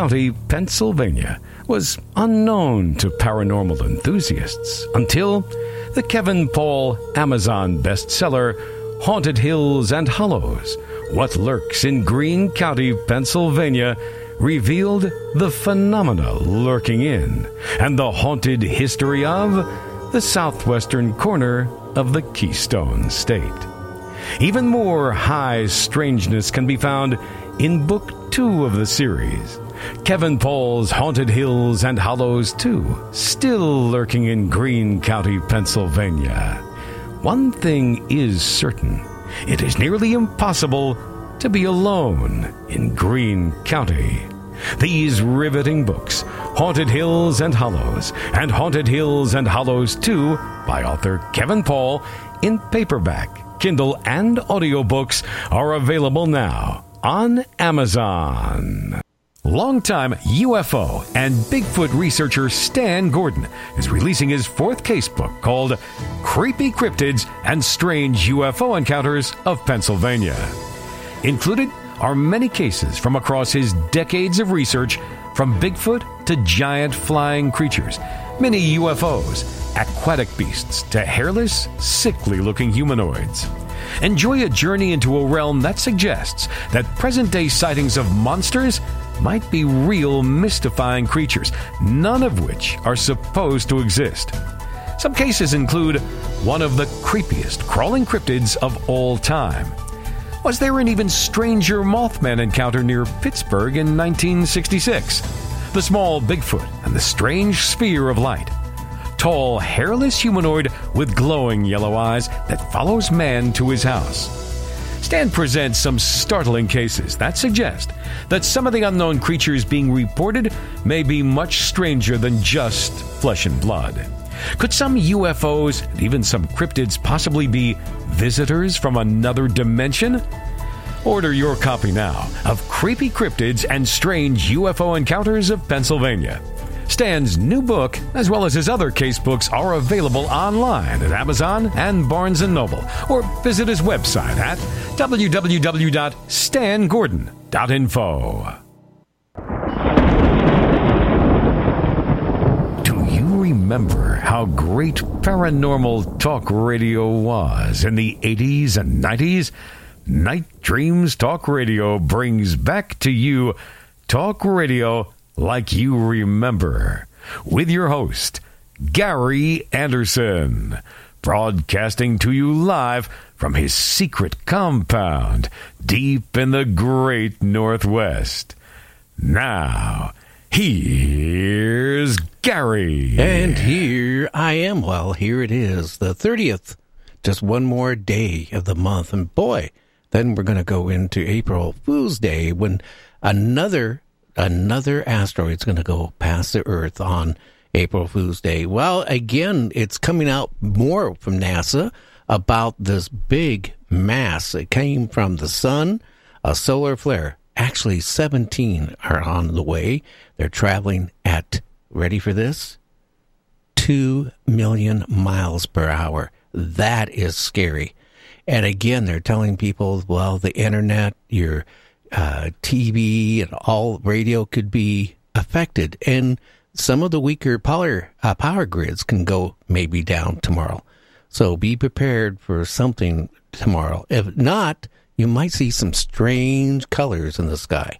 County, Pennsylvania, was unknown to paranormal enthusiasts until the Kevin Paul Amazon bestseller, Haunted Hills and Hollows What Lurks in Greene County, Pennsylvania, revealed the phenomena lurking in and the haunted history of the southwestern corner of the Keystone State. Even more high strangeness can be found in Book Two of the series. Kevin Paul's Haunted Hills and Hollows 2, still lurking in Greene County, Pennsylvania. One thing is certain it is nearly impossible to be alone in Greene County. These riveting books, Haunted Hills and Hollows, and Haunted Hills and Hollows 2 by author Kevin Paul in paperback, Kindle, and audiobooks are available now on Amazon. Longtime UFO and Bigfoot researcher Stan Gordon is releasing his fourth casebook called Creepy Cryptids and Strange UFO Encounters of Pennsylvania. Included are many cases from across his decades of research, from Bigfoot to giant flying creatures, mini UFOs, aquatic beasts to hairless, sickly looking humanoids. Enjoy a journey into a realm that suggests that present day sightings of monsters might be real mystifying creatures, none of which are supposed to exist. Some cases include one of the creepiest crawling cryptids of all time. Was there an even stranger Mothman encounter near Pittsburgh in 1966? The small Bigfoot and the strange sphere of light. Tall, hairless humanoid with glowing yellow eyes that follows man to his house. Stan presents some startling cases that suggest that some of the unknown creatures being reported may be much stranger than just flesh and blood. Could some UFOs and even some cryptids possibly be visitors from another dimension? Order your copy now of Creepy Cryptids and Strange UFO Encounters of Pennsylvania. Stan's new book, as well as his other case books, are available online at Amazon and Barnes & Noble, or visit his website at www.stangordon.info. Do you remember how great paranormal talk radio was in the 80s and 90s? Night Dreams Talk Radio brings back to you talk radio like you remember with your host, Gary Anderson, broadcasting to you live from his secret compound deep in the great Northwest. Now, here's Gary. And here I am. Well, here it is, the 30th. Just one more day of the month. And boy, then we're going to go into April Fool's Day when another another asteroid's going to go past the Earth on April Fool's Day. Well, again, it's coming out more from NASA about this big mass that came from the sun, a solar flare. Actually, 17 are on the way. They're traveling at, ready for this? 2 million miles per hour. That is scary. And again, they're telling people, well, the internet, your uh, TV, and all radio could be affected. And some of the weaker power, uh, power grids can go maybe down tomorrow. So be prepared for something tomorrow. If not, you might see some strange colors in the sky.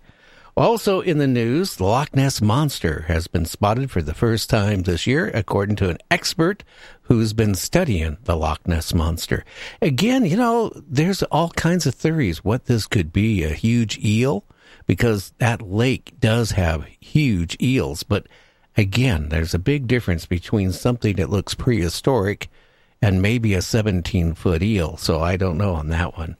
Also in the news, the Loch Ness Monster has been spotted for the first time this year, according to an expert who's been studying the Loch Ness Monster. Again, you know, there's all kinds of theories what this could be a huge eel, because that lake does have huge eels. But again, there's a big difference between something that looks prehistoric and maybe a 17 foot eel. So I don't know on that one.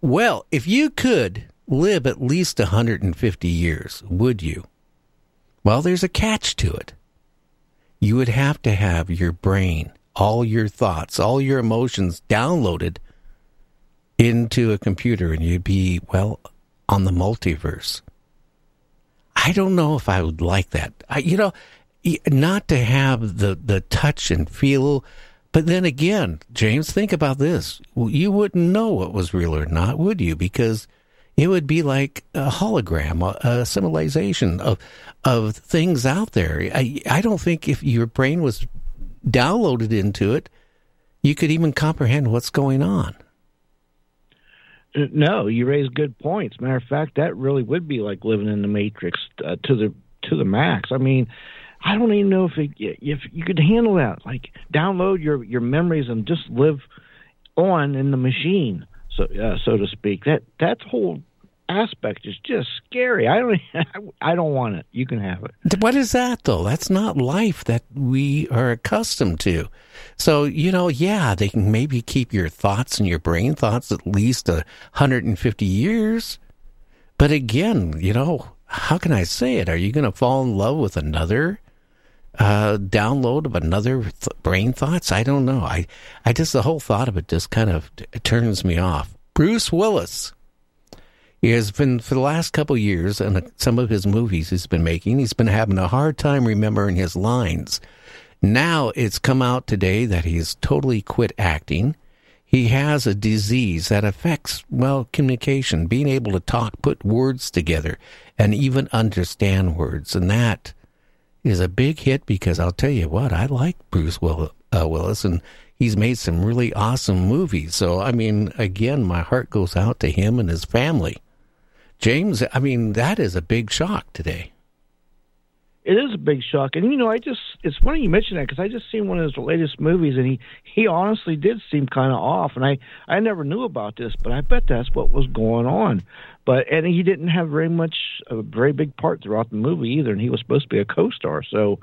Well, if you could live at least 150 years, would you? Well, there's a catch to it. You would have to have your brain, all your thoughts, all your emotions downloaded into a computer, and you'd be, well, on the multiverse. I don't know if I would like that. I, you know, not to have the, the touch and feel. But then again, James, think about this. You wouldn't know what was real or not, would you? Because It would be like a hologram, a, a civilization of of things out there. I I don't think if your brain was downloaded into it, you could even comprehend what's going on. Uh, No, you raise good points. Matter of fact, that really would be like living in the Matrix uh, to the to the max. I mean, I don't even know if it, if you could handle that. Like download your your memories and just live on in the machine, so uh, so to speak. That that whole aspect is just scary. I don't I don't want it. You can have it. What is that though? That's not life that we are accustomed to. So, you know, yeah, they can maybe keep your thoughts and your brain thoughts at least a 150 years. But again, you know, how can I say it? Are you going to fall in love with another uh, download of another th- brain thoughts? I don't know. I, I just, the whole thought of it just kind of t- turns me off. Bruce Willis. He has been for the last couple years, and some of his movies he's been making, he's been having a hard time remembering his lines. Now it's come out today that he's totally quit acting. He has a disease that affects, well, communication, being able to talk, put words together, and even understand words. And that is a big hit because I'll tell you what, I like Bruce Will, uh, Willis, and he's made some really awesome movies. So, I mean, again, my heart goes out to him and his family. James, I mean, that is a big shock today. It is a big shock, and you know, I just it's funny you mention that because I just seen one of his latest movies, and he he honestly did seem kind of off, and I I never knew about this, but I bet that's what was going on. But and he didn't have very much a very big part throughout the movie either, and he was supposed to be a co-star, so.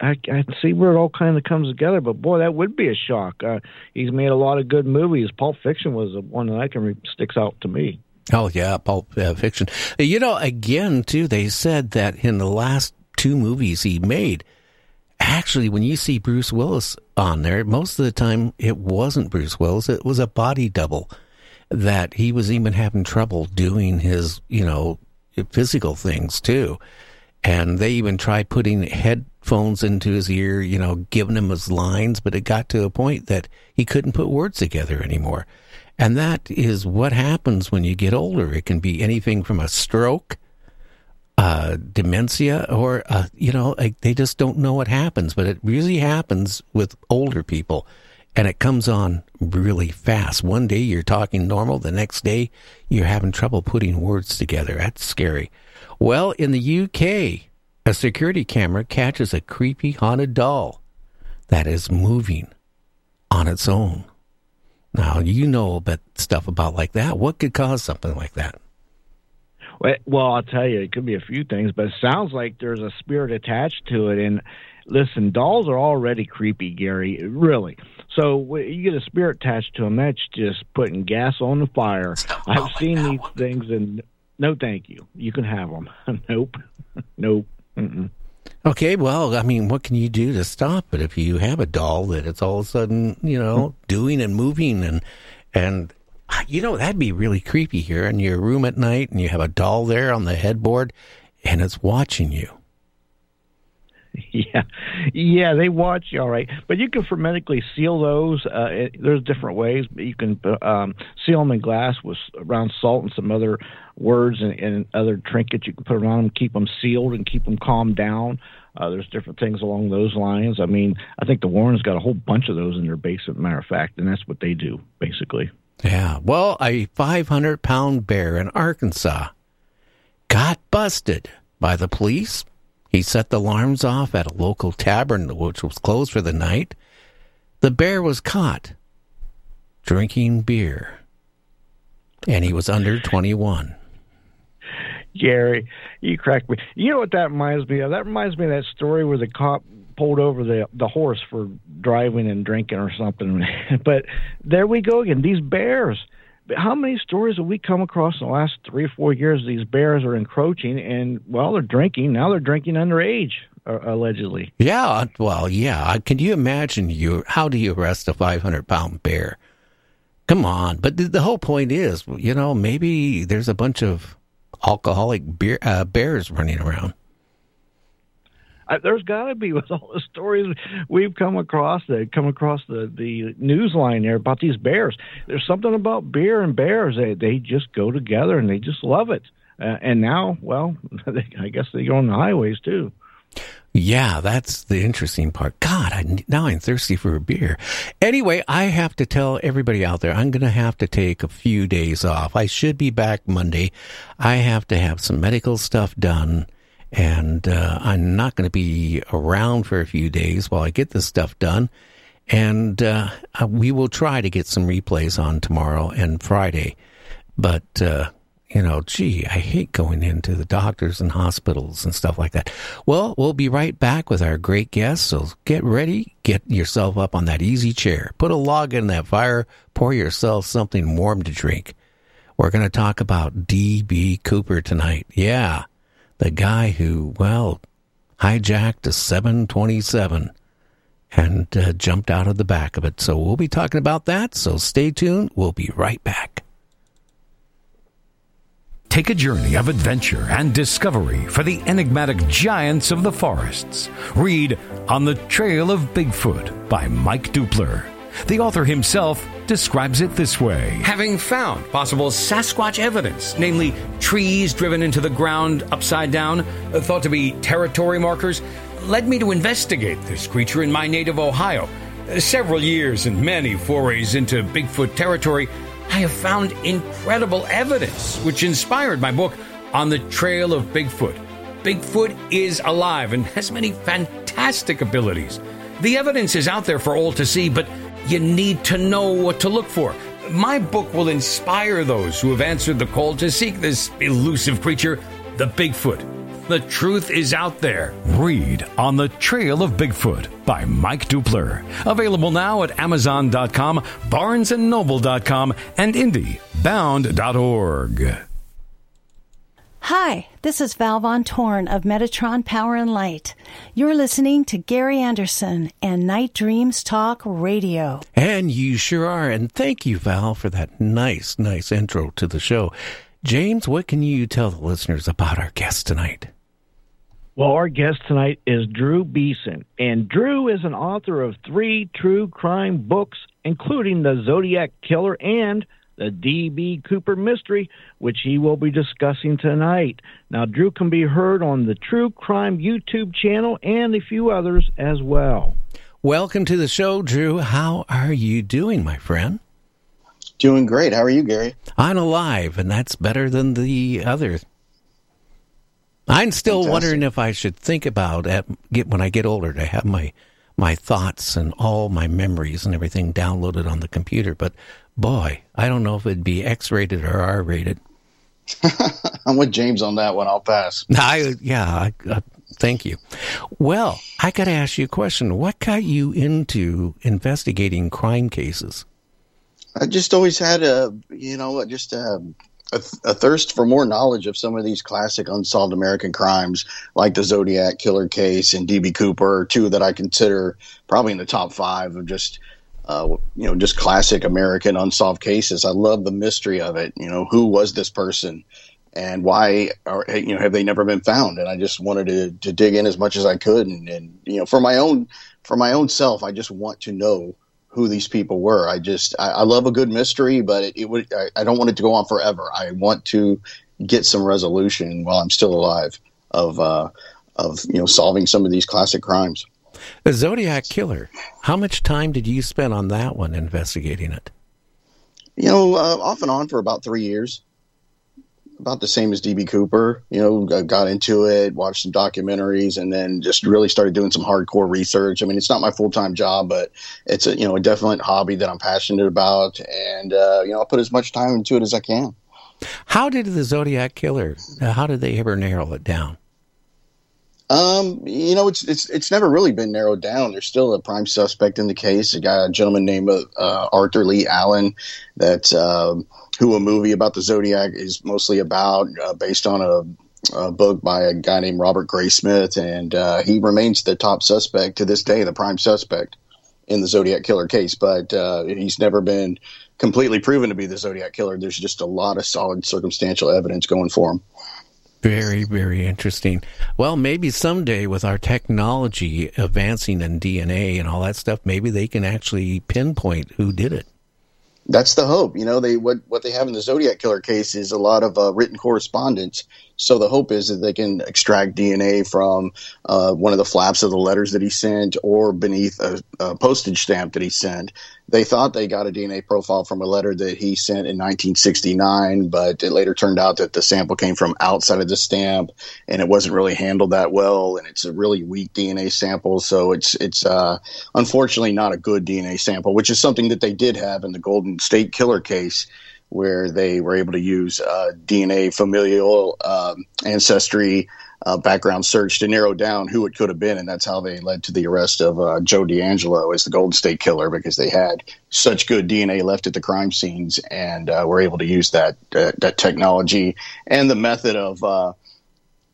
I, I can see where it all kind of comes together, but boy, that would be a shock. Uh, he's made a lot of good movies. Pulp Fiction was the one that I can re- sticks out to me. Oh yeah, Pulp uh, Fiction. You know, again too, they said that in the last two movies he made, actually, when you see Bruce Willis on there, most of the time it wasn't Bruce Willis; it was a body double. That he was even having trouble doing his, you know, physical things too. And they even tried putting headphones into his ear, you know, giving him his lines, but it got to a point that he couldn't put words together anymore. And that is what happens when you get older. It can be anything from a stroke, uh, dementia, or, uh, you know, like they just don't know what happens. But it really happens with older people. And it comes on really fast. One day you're talking normal, the next day you're having trouble putting words together. That's scary. Well, in the UK, a security camera catches a creepy haunted doll that is moving on its own. Now, you know about stuff about like that. What could cause something like that? Well, well, I'll tell you, it could be a few things, but it sounds like there's a spirit attached to it. And listen, dolls are already creepy, Gary, really. So you get a spirit attached to them, that's just putting gas on the fire. Oh, I've seen these things, and no, thank you. You can have them. nope, nope. Mm-mm. Okay, well, I mean, what can you do to stop it if you have a doll that it's all of a sudden, you know, hmm. doing and moving and and ah, you know that'd be really creepy here in your room at night and you have a doll there on the headboard and it's watching you. Yeah, yeah, they watch you all right, but you can hermetically seal those. Uh, it, there's different ways, but you can um, seal them in glass with around salt and some other words and, and other trinkets you can put around them, keep them sealed and keep them calmed down. Uh, there's different things along those lines. I mean, I think the Warrens got a whole bunch of those in their basement, matter of fact, and that's what they do basically. Yeah. Well, a 500 pound bear in Arkansas got busted by the police. He set the alarms off at a local tavern, which was closed for the night. The bear was caught drinking beer, and he was under 21. Gary, you crack me. You know what that reminds me of? That reminds me of that story where the cop pulled over the the horse for driving and drinking or something. but there we go again. These bears. How many stories have we come across in the last three or four years? These bears are encroaching, and well, they're drinking. Now they're drinking underage, uh, allegedly. Yeah, well, yeah. Can you imagine you? How do you arrest a 500 pound bear? Come on. But the, the whole point is, you know, maybe there's a bunch of alcoholic beer, uh, bears running around. I, there's got to be with all the stories we've come across that come across the the news line there about these bears. There's something about beer and bears. They they just go together and they just love it. Uh, and now, well, they, I guess they go on the highways too. Yeah, that's the interesting part. God, I, now I'm thirsty for a beer. Anyway, I have to tell everybody out there, I'm going to have to take a few days off. I should be back Monday. I have to have some medical stuff done, and uh, I'm not going to be around for a few days while I get this stuff done. And uh, we will try to get some replays on tomorrow and Friday. But uh, you know, gee, I hate going into the doctors and hospitals and stuff like that. Well, we'll be right back with our great guests. So get ready, get yourself up on that easy chair, put a log in that fire, pour yourself something warm to drink. We're going to talk about D.B. Cooper tonight. Yeah, the guy who, well, hijacked a 727 and uh, jumped out of the back of it. So we'll be talking about that. So stay tuned. We'll be right back. Take a journey of adventure and discovery for the enigmatic giants of the forests. Read On the Trail of Bigfoot by Mike Dupler. The author himself describes it this way Having found possible Sasquatch evidence, namely trees driven into the ground upside down, uh, thought to be territory markers, led me to investigate this creature in my native Ohio. Uh, several years and many forays into Bigfoot territory I have found incredible evidence, which inspired my book, On the Trail of Bigfoot. Bigfoot is alive and has many fantastic abilities. The evidence is out there for all to see, but you need to know what to look for. My book will inspire those who have answered the call to seek this elusive creature, the Bigfoot. The truth is out there. Read On the Trail of Bigfoot by Mike Dupler. Available now at Amazon.com, BarnesandNoble.com, and IndieBound.org. Hi, this is Val Von Torn of Metatron Power and Light. You're listening to Gary Anderson and Night Dreams Talk Radio. And you sure are. And thank you, Val, for that nice, nice intro to the show. James, what can you tell the listeners about our guest tonight? Well, our guest tonight is Drew Beeson, and Drew is an author of three true crime books, including The Zodiac Killer and The D.B. Cooper Mystery, which he will be discussing tonight. Now, Drew can be heard on the True Crime YouTube channel and a few others as well. Welcome to the show, Drew. How are you doing, my friend? Doing great. How are you, Gary? I'm alive, and that's better than the other I'm still Fantastic. wondering if I should think about at, get when I get older to have my my thoughts and all my memories and everything downloaded on the computer. But boy, I don't know if it'd be X-rated or R-rated. I'm with James on that one. I'll pass. I yeah. I, uh, thank you. Well, I got to ask you a question. What got you into investigating crime cases? I just always had a, you know, just a a, a, thirst for more knowledge of some of these classic unsolved American crimes, like the Zodiac killer case and DB Cooper, two that I consider probably in the top five of just, uh, you know, just classic American unsolved cases. I love the mystery of it. You know, who was this person? And why are you know have they never been found? And I just wanted to, to dig in as much as I could, and, and you know for my own for my own self, I just want to know who these people were. I just I, I love a good mystery, but it, it would I, I, don't want it to go on forever. I want to get some resolution while I'm still alive of uh, of you know solving some of these classic crimes. The Zodiac Killer. How much time did you spend on that one investigating it? You know, uh, off and on for about three years about the same as DB Cooper. You know, got into it, watched some documentaries, and then just really started doing some hardcore research. I mean, it's not my full time job, but it's a you know a definite hobby that I'm passionate about, and uh, you know I'll put as much time into it as I can. How did the Zodiac Killer? Uh, how did they ever narrow it down? Um, you know, it's it's it's never really been narrowed down. There's still a prime suspect in the case, a guy, a gentleman named uh, Arthur Leigh Allen, that. Um, who a movie about the Zodiac is mostly about, uh, based on a, a, book by a guy named Robert Graysmith, and uh, he remains the top suspect to this day, the prime suspect in the Zodiac killer case. But uh, he's never been completely proven to be the Zodiac killer. There's just a lot of solid circumstantial evidence going for him. Very, very interesting. Well, maybe someday with our technology advancing in DNA and all that stuff, maybe they can actually pinpoint who did it. That's the hope. You know, they what what they have in the Zodiac killer case is a lot of uh, written correspondence. So the hope is that they can extract DNA from uh, one of the flaps of the letters that he sent, or beneath a, a, postage stamp that he sent. They thought they got a DNA profile from a letter that he sent in 1969, but it later turned out that the sample came from outside of the stamp, and it wasn't really handled that well, and it's a really weak DNA sample. So it's it's uh, unfortunately not a good DNA sample, which is something that they did have in the Golden State Killer case where they were able to use uh, DNA familial um, ancestry uh, background search to narrow down who it could have been, and that's how they led to the arrest of uh, Joe DeAngelo as the Golden State Killer because they had such good DNA left at the crime scenes and uh, were able to use that that technology and the method of uh,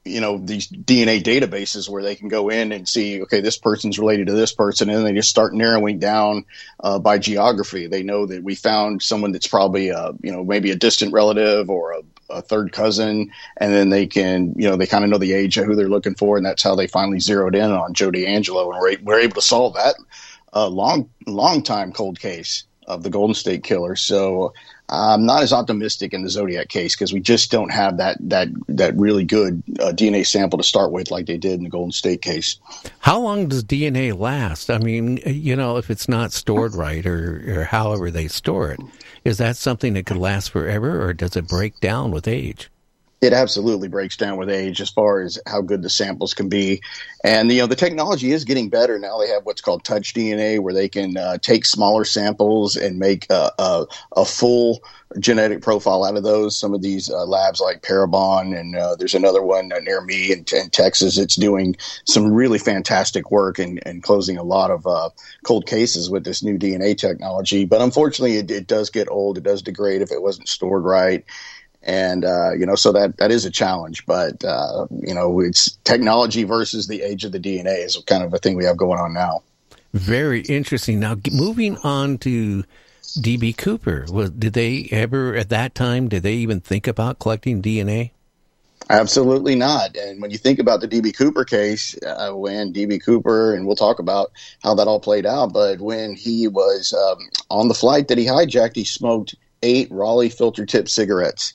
you know these DNA databases where they can go in and see okay this person's related to this person and they just start narrowing down uh, by geography. They know that we found someone that's probably a, you know maybe a distant relative or a, a third cousin, and then they can you know they kind of know the age of who they're looking for, and that's how they finally zeroed in on Joe DeAngelo and we're, we're able to solve that uh, long long time cold case of the Golden State Killer. So I'm not as optimistic in the Zodiac case because we just don't have that that that really good uh, DNA sample to start with, like they did in the Golden State case. How long does DNA last? I mean, you know, if it's not stored right or, or however they store it, is that something that could last forever, or does it break down with age? It absolutely breaks down with age as far as how good the samples can be. And you know the technology is getting better now. They have what's called touch DNA, where they can uh, take smaller samples and make a, a, full genetic profile out of those. Some of these uh, labs, like Parabon, and uh, there's another one near me in, in, Texas. It's doing some really fantastic work and, and closing a lot of uh, cold cases with this new DNA technology. But unfortunately, it, it does get old. It does degrade if it wasn't stored right and uh, you know so that that is a challenge but uh, you know it's technology versus the age of the dna is kind of a thing we have going on now very interesting now moving on to db cooper was did they ever at that time did they even think about collecting dna Absolutely not. And when you think about the DB Cooper case, uh, when DB Cooper, and we'll talk about how that all played out, but when he was um, on the flight that he hijacked, he smoked eight Raleigh filter tip cigarettes.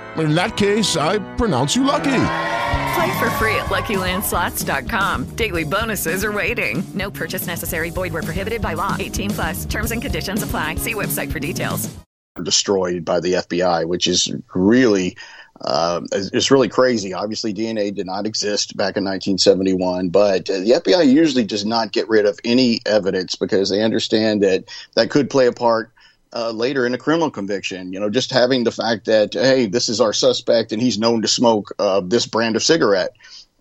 in that case, I pronounce you lucky. Play for free at LuckyLandSlots.com. Daily bonuses are waiting. No purchase necessary. Void were prohibited by law. 18 plus. Terms and conditions apply. See website for details. Destroyed by the FBI, which is really uh, it's really crazy. Obviously, DNA did not exist back in 1971, but uh, the FBI usually does not get rid of any evidence because they understand that that could play a part uh, later in a criminal conviction. You know, just having the fact that hey, this is our suspect and he's known to smoke uh, this brand of cigarette.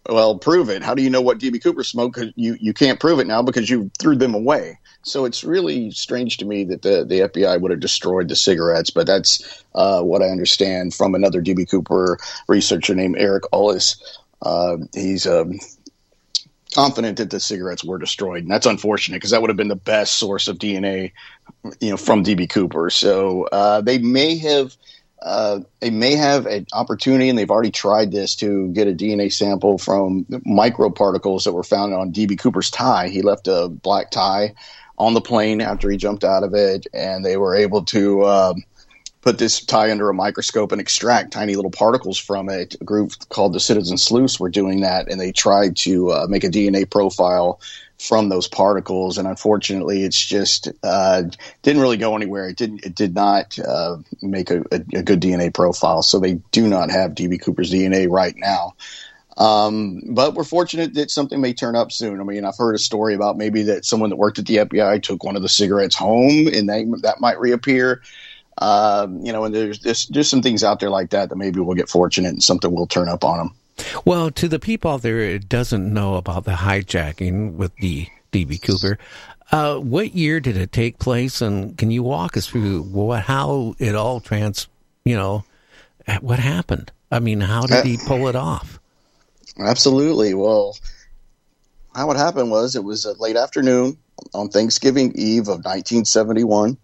Well, prove it. How do you know what DB Cooper smoked? You you can't prove it now because you threw them away. So it's really strange to me that the the FBI would have destroyed the cigarettes. But that's uh, what I understand from another DB Cooper researcher named Eric Ulis. Uh, he's um, confident that the cigarettes were destroyed, and that's unfortunate because that would have been the best source of DNA, you know, from DB Cooper. So uh, they may have. Uh, they may have an opportunity, and they've already tried this to get a DNA sample from microparticles that were found on DB Cooper's tie. He left a black tie on the plane after he jumped out of it, and they were able to um, put this tie under a microscope and extract tiny little particles from it. A group called the Citizen Sleuths were doing that, and they tried to uh, make a DNA profile from those particles, and unfortunately, it's just uh, didn't really go anywhere. It didn't. It did not uh, make a, a, good DNA profile, so they do not have DB Cooper's DNA right now. Um, but we're fortunate that something may turn up soon. I mean, I've heard a story about maybe that someone that worked at the FBI took one of the cigarettes home, and they, that might reappear. Um, you know, and there's just just some things out there like that that maybe we'll get fortunate and something will turn up on them. Well, to the people out there that doesn't know about the hijacking with the DB Cooper, uh, what year did it take place, and can you walk us through what how it all trans, you know, what happened? I mean, how did he pull it off? Absolutely. Well, how it happened was it was a late afternoon on Thanksgiving Eve of 1971.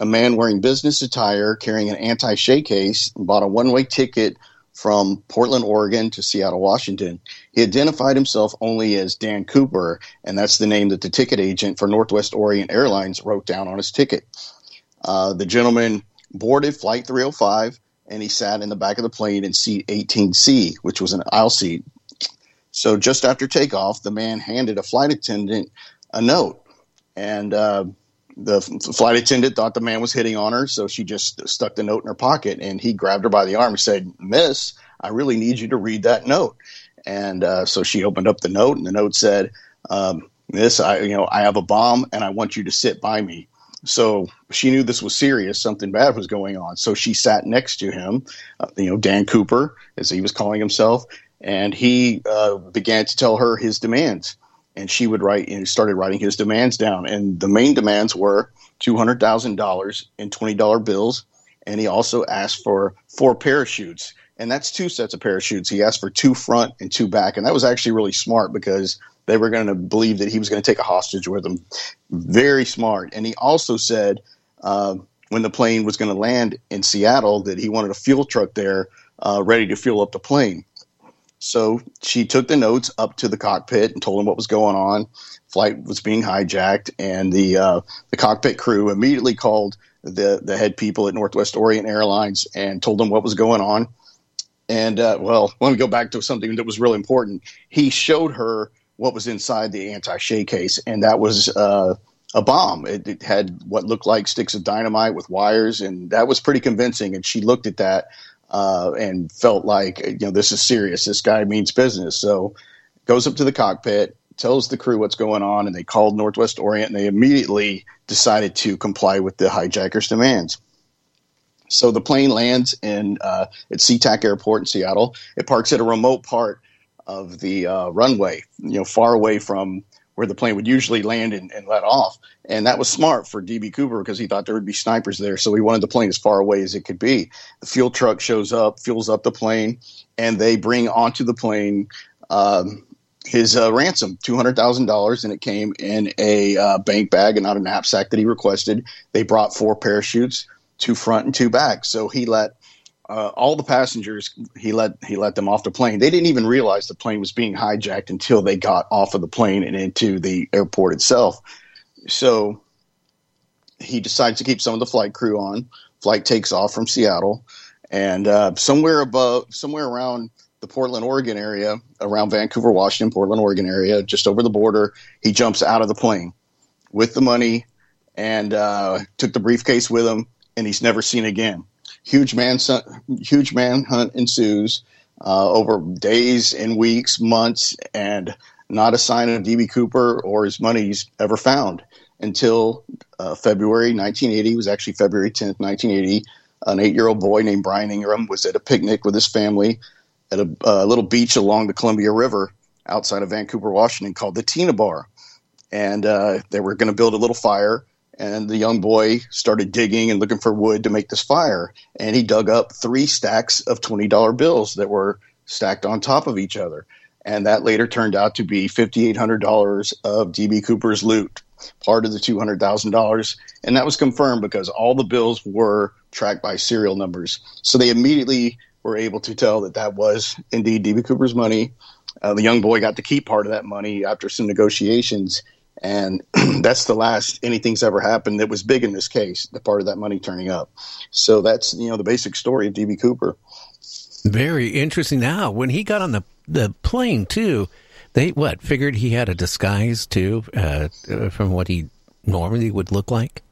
A man wearing business attire, carrying an attaché case, bought a one-way ticket from Portland, Oregon to Seattle, Washington. He identified himself only as Dan Cooper, and that's the name that the ticket agent for Northwest Orient Airlines wrote down on his ticket. Uh, the gentleman boarded Flight 305, and he sat in the back of the plane in seat 18C, which was an aisle seat. So just after takeoff, the man handed a flight attendant a note, and uh, the flight attendant thought the man was hitting on her, so she just stuck the note in her pocket, and he grabbed her by the arm and said, "Miss, I really need you to read that note." And uh, so she opened up the note, and the note said, um, "Miss, I you know I have a bomb, and I want you to sit by me." So she knew this was serious; something bad was going on. So she sat next to him, uh, you know, Dan Cooper, as he was calling himself, and he uh, began to tell her his demands and she would write and started writing his demands down. And the main demands were two hundred thousand dollars in twenty dollar bills, and he also asked for four parachutes, and that's two sets of parachutes. He asked for two front and two back, and that was actually really smart because they were going to believe that he was going to take a hostage with them. Very smart. And he also said uh, when the plane was going to land in Seattle that he wanted a fuel truck there uh, ready to fuel up the plane. So she took the notes up to the cockpit and told him what was going on. Flight was being hijacked, and the uh, the cockpit crew immediately called the the head people at Northwest Orient Airlines and told them what was going on. And uh, well, let me go back to something that was really important. He showed her what was inside the attaché case, and that was uh, a bomb. It, it had what looked like sticks of dynamite with wires, and that was pretty convincing. And she looked at that uh, and felt like you know this is serious. This guy means business. So goes up to the cockpit, tells the crew what's going on, and they called Northwest Orient, and they immediately decided to comply with the hijackers' demands. So the plane lands in uh, at SeaTac Airport in Seattle. It parks at a remote part of the uh, runway, you know, far away from where the plane would usually land and, and let off. And that was smart for DB Cooper because he thought there would be snipers there. So he wanted the plane as far away as it could be. The fuel truck shows up, fuels up the plane, and they bring onto the plane um, his uh, ransom, $200,000. And it came in a uh, bank bag and not a knapsack that he requested. They brought four parachutes, two front and two back. So he let uh, all the passengers he let he let them off the plane. They didn't even realize the plane was being hijacked until they got off of the plane and into the airport itself. So he decides to keep some of the flight crew on. Flight takes off from Seattle, and uh, somewhere above, somewhere around the Portland, Oregon area, around Vancouver, Washington, Portland, Oregon area, just over the border, he jumps out of the plane with the money and uh, took the briefcase with him, and he's never seen again huge man huge manhunt ensues uh, over days and weeks, months, and not a sign of DB Cooper or his money's ever found until uh, February 1980. It was actually February 10th, 1980. An eight-year-old boy named Brian Ingram was at a picnic with his family at a, a little beach along the Columbia River outside of Vancouver, Washington, called the Tena Bar, and uh, they were going to build a little fire and the young boy started digging and looking for wood to make this fire. And he dug up three stacks of $20 bills that were stacked on top of each other. And that later turned out to be $5800 of db cooper's loot part of the $200000 and that was confirmed because all the bills were tracked by serial numbers. So they immediately were able to tell that that was indeed db cooper's money. Uh, the young boy got to keep part of that money after some negotiations and that's the last anything's ever happened that was big in this case, the part of that money turning up. So that's, you know, the basic story of DB Cooper. Very interesting. Now, when he got on the, the plane, too, They what figured he had a disguise too uh, uh, from what he normally would look like.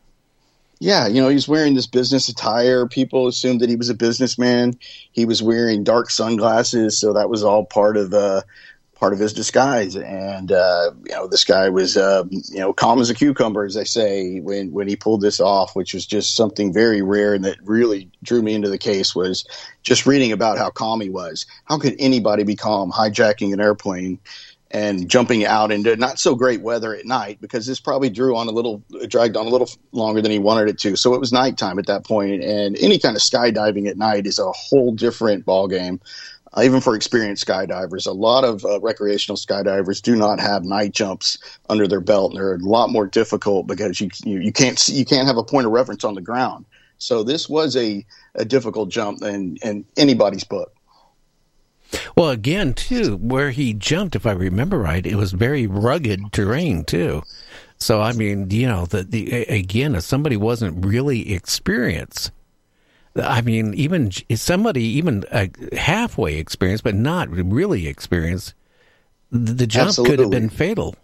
Yeah, you know, he's wearing this business attire. People assumed that he was a businessman. He was wearing dark sunglasses, so that was all part of uh, part of his disguise. And uh, you know, this guy was uh, you know calm as a cucumber, as they say, when when he pulled this off, which was just something very rare and that really drew me into the case. Was just reading about how calm he was. How could anybody be calm hijacking an airplane? and jumping out into not so great weather at night because this probably drew on a little dragged on a little longer than he wanted it to so it was nighttime at that point and any kind of skydiving at night is a whole different ball game uh, even for experienced skydivers a lot of uh, recreational skydivers do not have night jumps under their belt. And they're a lot more difficult because you you, you can't see, you can't have a point of reference on the ground. So this was a, a difficult jump in, in anybody's book. Well, again, too, where he jumped, if I remember right, it was very rugged terrain too. So, I mean, you know, the, the again, if somebody wasn't really experienced, I mean, even somebody even uh, halfway experienced, but not really experienced, the, jump Absolutely. could have been fatal.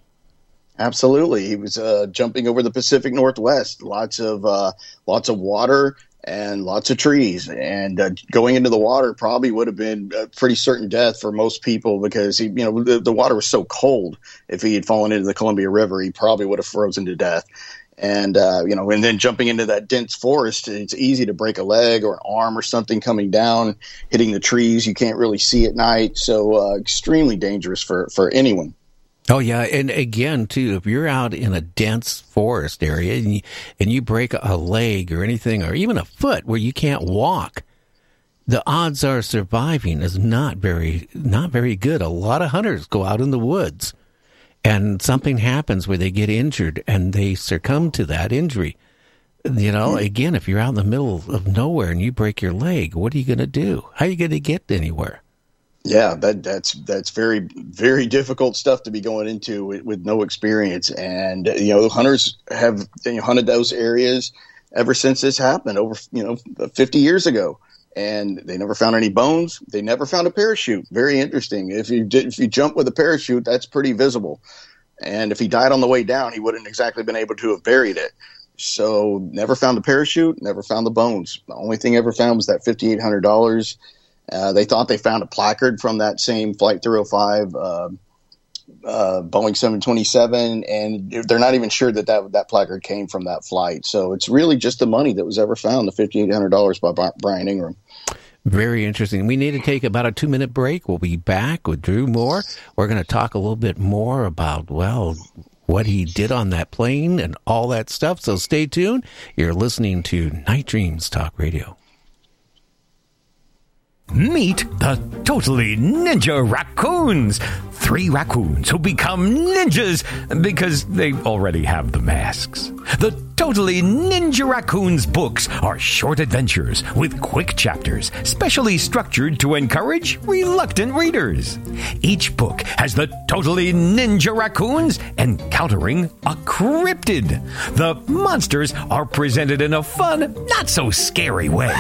Absolutely, he was uh, jumping over the Pacific Northwest. Lots of uh, lots of water and lots of trees, and uh, going into the water probably would have been a pretty certain death for most people because he, you know, the, the water was so cold. If he had fallen into the Columbia River, he probably would have frozen to death. And uh, you know, and then jumping into that dense forest, it's easy to break a leg or an arm or something coming down, hitting the trees. You can't really see at night, so uh, extremely dangerous for for anyone. Oh yeah, and again too, if you're out in a dense forest area and you, and you break a leg or anything, or even a foot where you can't walk, the odds are surviving is not very not very good. A lot of hunters go out in the woods, and something happens where they get injured and they succumb to that injury. You know, hmm. again, if you're out in the middle of nowhere and you break your leg, what are you going to do? How are you going to get anywhere? Yeah, that that's that's very very difficult stuff to be going into with, with no experience, and you know hunters have you know, hunted those areas ever since this happened over you know 50 years ago, and they never found any bones. They never found a parachute. Very interesting. If you did, if you jump with a parachute, that's pretty visible, and if he died on the way down, he wouldn't exactly been able to have buried it. So never found the parachute, never found the bones. The only thing ever found was that fifty eight hundred dollars. Uh, they thought they found a placard from that same Flight 305 uh, uh, Boeing 727, and they're not even sure that, that that placard came from that flight. So it's really just the money that was ever found, the $5,800 by Brian Ingram. Very interesting. We need to take about a two minute break. We'll be back with Drew Moore. We're going to talk a little bit more about, well, what he did on that plane and all that stuff. So stay tuned. You're listening to Night Dreams Talk Radio. Meet the totally ninja raccoons. Three raccoons who become ninjas because they already have the masks. The Totally Ninja Raccoons books are short adventures with quick chapters, specially structured to encourage reluctant readers. Each book has the Totally Ninja Raccoons encountering a cryptid. The monsters are presented in a fun, not so scary way.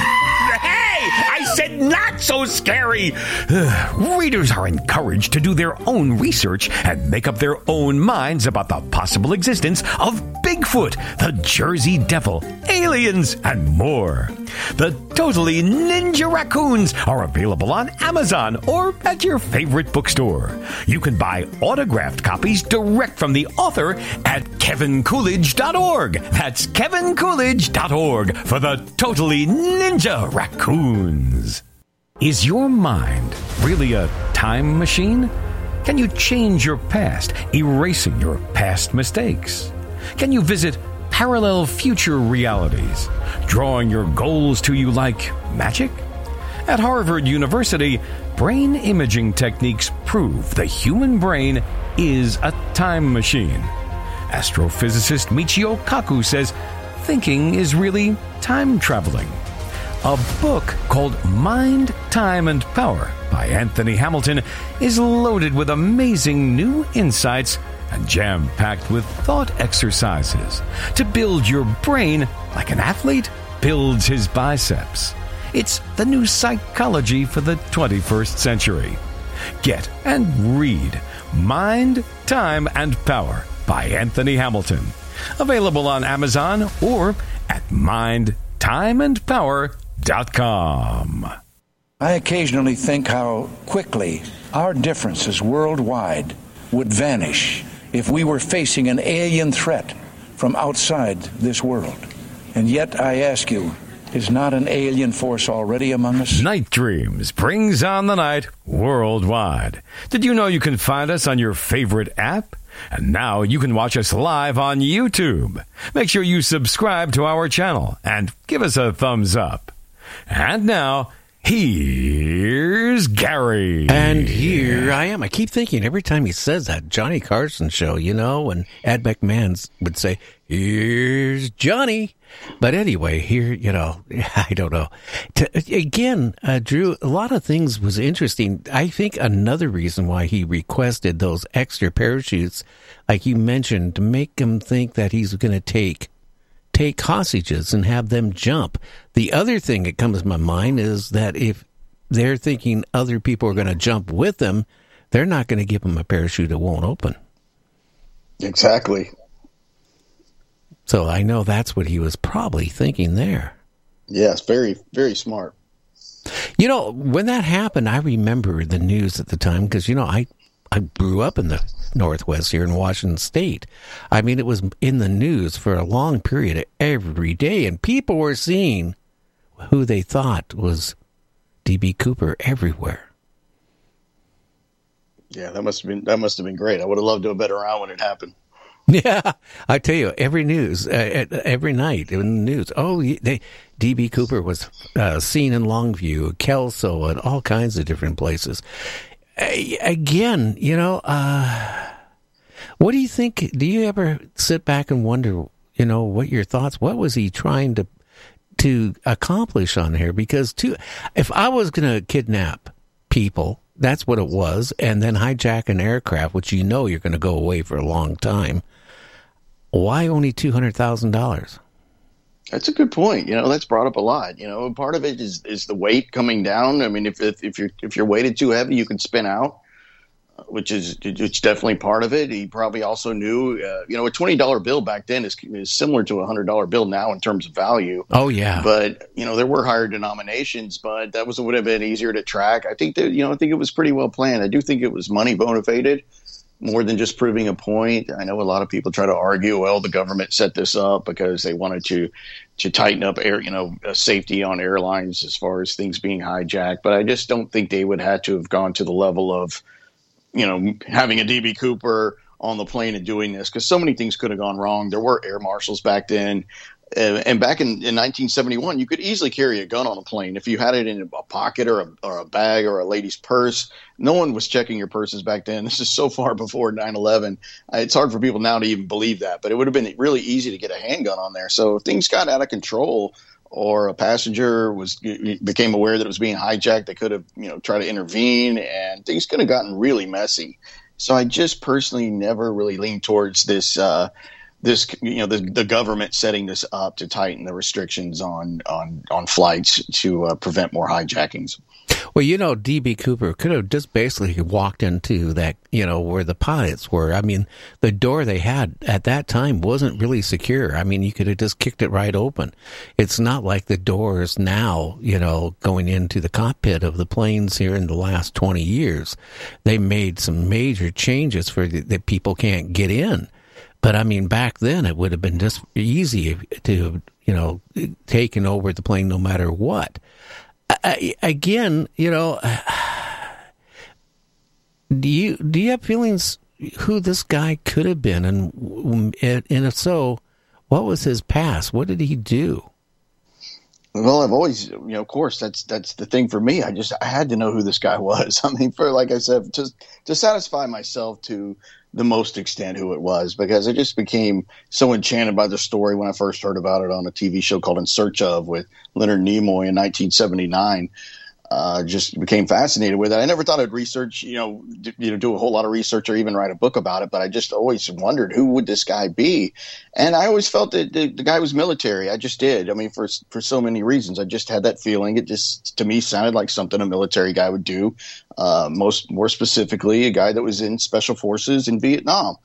Said not so scary! Readers are encouraged to do their own research and make up their own minds about the possible existence of Bigfoot, the Jersey Devil, aliens, and more. The Totally Ninja Raccoons are available on Amazon or at your favorite bookstore. You can buy autographed copies direct from the author at kevincoolidge.org. That's kevincoolidge.org for the Totally Ninja Raccoons. Is your mind really a time machine? Can you change your past, erasing your past mistakes? Can you visit parallel future realities, drawing your goals to you like magic? At Harvard University, brain imaging techniques prove the human brain is a time machine. Astrophysicist Michio Kaku says thinking is really time traveling. A book called Mind, Time, and Power by Anthony Hamilton is loaded with amazing new insights and jam packed with thought exercises to build your brain like an athlete builds his biceps. It's the new psychology for the 21st century. Get and read Mind, Time, and Power by Anthony Hamilton. Available on Amazon or at mindtimeandpower.com. I occasionally think how quickly our differences worldwide would vanish if we were facing an alien threat from outside this world. And yet, I ask you, is not an alien force already among us? Night Dreams brings on the night worldwide. Did you know you can find us on your favorite app? And now you can watch us live on YouTube. Make sure you subscribe to our channel and give us a thumbs up. And now, here's Gary. And here I am. I keep thinking every time he says that Johnny Carson show, you know, and Ed McMahon would say, "Here's Johnny." But anyway, here, you know, I don't know. To, again, uh, Drew, a lot of things was interesting. I think another reason why he requested those extra parachutes, like you mentioned, to make him think that he's going to take take hostages and have them jump. The other thing that comes to my mind is that if they're thinking other people are going to jump with them, they're not going to give them a parachute that won't open. Exactly. So I know that's what he was probably thinking there. Yes, very, very smart. You know, when that happened, I remember the news at the time because, you know, I, I grew up in the Northwest here in Washington State. I mean, it was in the news for a long period every day, and people were seeing who they thought was DB Cooper everywhere. Yeah, that must have been that must have been great. I would have loved to have been around when it happened. Yeah, I tell you, every news, uh, every night in the news. Oh, they, DB Cooper was uh, seen in Longview, Kelso, and all kinds of different places. Again, you know, uh, what do you think? Do you ever sit back and wonder, you know, what your thoughts? What was he trying to to accomplish on here? Because to, if I was going to kidnap people, that's what it was, and then hijack an aircraft, which you know you're going to go away for a long time. Why only two hundred thousand dollars? That's a good point. You know, that's brought up a lot. You know, part of it is is the weight coming down. I mean, if if, if you're if you're weighted too heavy, you can spin out, uh, which is it's definitely part of it. He probably also knew, uh, you know, a twenty dollar bill back then is is similar to a hundred dollar bill now in terms of value. Oh yeah, but you know there were higher denominations, but that was would have been easier to track. I think that you know I think it was pretty well planned. I do think it was money motivated more than just proving a point. I know a lot of people try to argue, well, the government set this up because they wanted to to tighten up air, you know, uh, safety on airlines as far as things being hijacked. But I just don't think they would have to have gone to the level of, you know, having a DB Cooper on the plane and doing this because so many things could have gone wrong. There were air marshals back then. And back in, in 1971, you could easily carry a gun on a plane if you had it in a pocket or a, or a bag or a lady's purse. No one was checking your purses back then. This is so far before 9 11. Uh, it's hard for people now to even believe that, but it would have been really easy to get a handgun on there. So if things got out of control or a passenger was became aware that it was being hijacked, they could have you know tried to intervene, and things could have gotten really messy. So I just personally never really leaned towards this. Uh, this you know the, the government setting this up to tighten the restrictions on on on flights to uh, prevent more hijackings. Well, you know, DB Cooper could have just basically walked into that, you know, where the pilots were. I mean, the door they had at that time wasn't really secure. I mean, you could have just kicked it right open. It's not like the doors now, you know, going into the cockpit of the planes here in the last 20 years. They made some major changes for that people can't get in. But I mean, back then it would have been just easy to, you know, taken over the plane no matter what. I, again, you know, do you do you have feelings who this guy could have been, and and if so, what was his past? What did he do? Well, I've always, you know, of course, that's that's the thing for me. I just I had to know who this guy was. I mean, for like I said, just to satisfy myself to the most extent who it was because I just became so enchanted by the story when I first heard about it on a TV show called In Search of with Leonard Nimoy in 1979. Uh, just became fascinated with it. I never thought I'd research, you know, d- you know, do a whole lot of research or even write a book about it. But I just always wondered who would this guy be, and I always felt that the, the guy was military. I just did. I mean, for for so many reasons, I just had that feeling. It just to me sounded like something a military guy would do. Uh, most more specifically, a guy that was in special forces in Vietnam.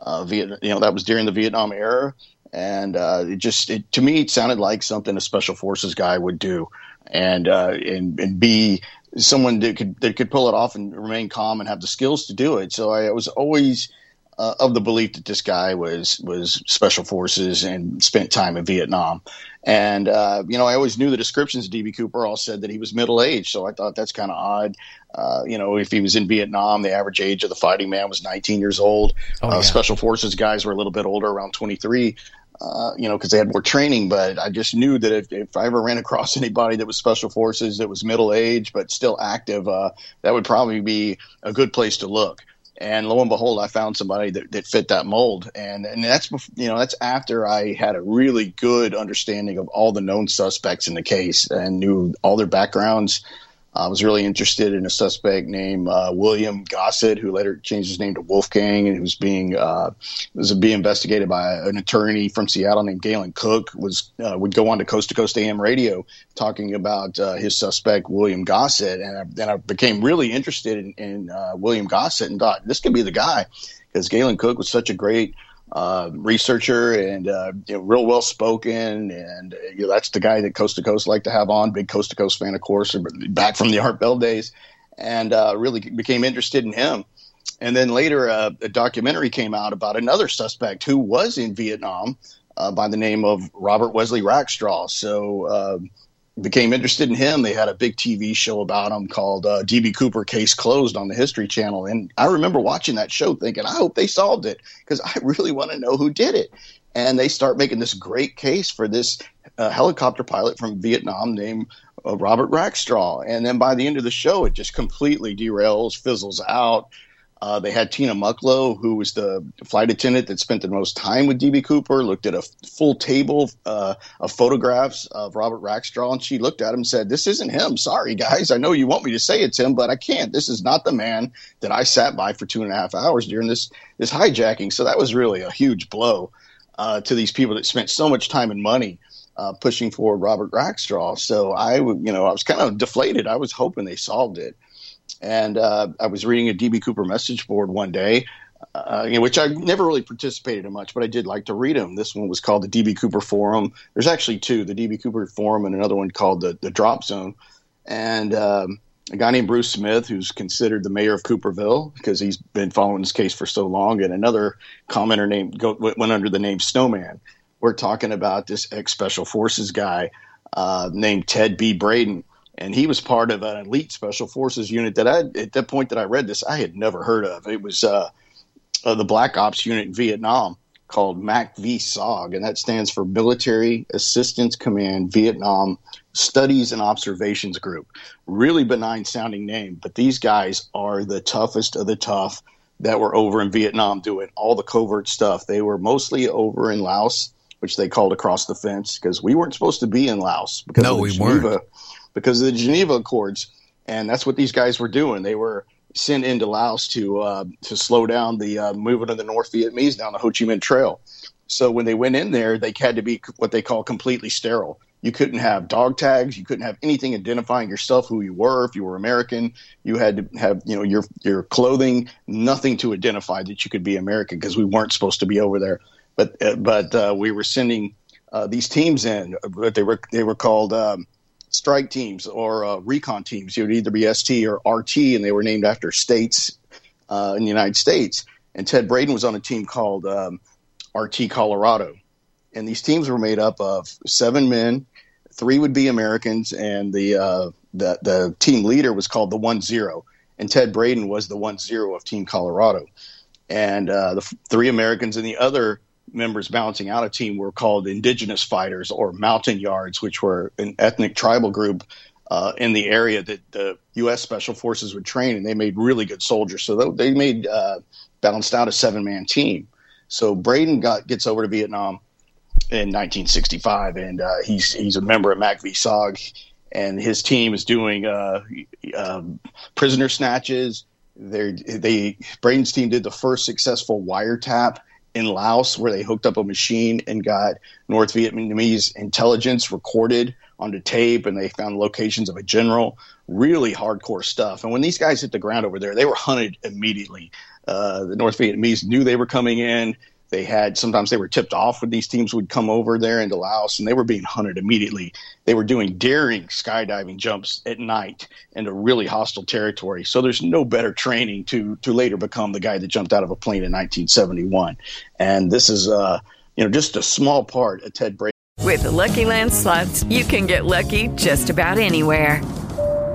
Uh, Viet, you know, that was during the Vietnam era, and uh, it just it, to me it sounded like something a special forces guy would do and uh, and and be someone that could that could pull it off and remain calm and have the skills to do it. So I was always uh, of the belief that this guy was was special forces and spent time in Vietnam. And uh, you know, I always knew the descriptions of DB Cooper all said that he was middle aged, so I thought that's kind of odd. Uh, you know, if he was in Vietnam, the average age of the fighting man was 19 years old. Oh, uh, yeah. Special forces guys were a little bit older, around 23 uh, you know, because they had more training. But I just knew that if, if I ever ran across anybody that was special forces that was middle age but still active, uh, that would probably be a good place to look. And lo and behold, I found somebody that, that fit that mold, and and that's you know that's after I had a really good understanding of all the known suspects in the case and knew all their backgrounds. I was really interested in a suspect named uh, William Gossett, who later changed his name to Wolfgang, and who was being uh, was being investigated by an attorney from Seattle named Galen Cook. Was uh, would go on to Coast to Coast AM radio talking about uh, his suspect William Gossett, and I, then I became really interested in, in uh, William Gossett and thought this could be the guy because Galen Cook was such a great uh, researcher and uh, you know, real well spoken. And uh, you know, that's the guy that Coast to Coast like to have on. Big Coast to Coast fan, of course, back from the Art Bell days, and uh, really became interested in him. And then later, uh, a documentary came out about another suspect who was in Vietnam uh, by the name of Robert Wesley Rackstraw. So. Became interested in him. They had a big TV show about him called uh, DB Cooper Case Closed on the History Channel. And I remember watching that show thinking, I hope they solved it because I really want to know who did it. And they start making this great case for this uh, helicopter pilot from Vietnam named uh, Robert Rackstraw. And then by the end of the show, it just completely derails, fizzles out. Uh, they had Tina Mucklow, who was the flight attendant that spent the most time with DB Cooper, looked at a full table uh, of photographs of Robert Rackstraw, and she looked at him and said, This isn't him. Sorry, guys. I know you want me to say it's him, but I can't. This is not the man that I sat by for two and a half hours during this, this hijacking. So that was really a huge blow uh, to these people that spent so much time and money. Uh, pushing for Robert Rackstraw, so I, you know, I was kind of deflated. I was hoping they solved it, and uh, I was reading a DB Cooper message board one day, uh, which I never really participated in much, but I did like to read them. This one was called the DB Cooper Forum. There's actually two: the DB Cooper Forum and another one called the the Drop Zone. And um, a guy named Bruce Smith, who's considered the mayor of Cooperville because he's been following this case for so long, and another commenter named go, went under the name Snowman. We're talking about this ex Special Forces guy uh, named Ted B. Braden and he was part of an elite special forces unit that I at that point that I read this I had never heard of. It was uh, uh, the Black Ops unit in Vietnam called MACV-SOG, and that stands for Military Assistance Command Vietnam Studies and Observations Group. Really benign sounding name, but these guys are the toughest of the tough that were over in Vietnam doing all the covert stuff. They were mostly over in Laos, which they called across the fence because we weren't supposed to be in Laos because No, of the we Geneva, weren't. Because of the Geneva Accords, and that's what these guys were doing. They were sent into Laos to uh, to slow down the uh, movement of the North Vietnamese down the Ho Chi Minh Trail. So when they went in there, they had to be what they call completely sterile. You couldn't have dog tags. You couldn't have anything identifying yourself, who you were. If you were American, you had to have you know your your clothing, nothing to identify that you could be American because we weren't supposed to be over there. But uh, but uh, we were sending uh, these teams in. But they were they were called um, strike teams or uh, recon teams. You would either be ST or RT, and they were named after states uh, in the United States. And Ted Braden was on a team called um, RT Colorado, and these teams were made up of seven men. Three would be Americans, and the uh, the the team leader was called the One Zero, and Ted Braden was the One Zero of Team Colorado, and uh, the f- three Americans and the other members balancing out a team were called indigenous fighters or Montagnards, which were an ethnic tribal group uh, in the area that the U.S. Special Forces would train, and they made really good soldiers. So they- made uh, balanced out a seven man team. So Braden got gets over to Vietnam in 1965, and uh, he's he's a member of MACV-SOG, and his team is doing uh, um, prisoner snatches. They're, they Braden's team did the first successful wiretap in Laos, where they hooked up a machine and got North Vietnamese intelligence recorded onto tape, and they found locations of a general. Really hardcore stuff. And when these guys hit the ground over there, they were hunted immediately. Uh, the North Vietnamese knew they were coming in. They had sometimes they were tipped off when these teams would come over there into Laos, and they were being hunted immediately. They were doing daring skydiving jumps at night into really hostile territory. So there's no better training to to later become the guy that jumped out of a plane in 1971. And this is uh, you know just a small part of Ted Brady. With the Lucky Land slots, you can get lucky just about anywhere.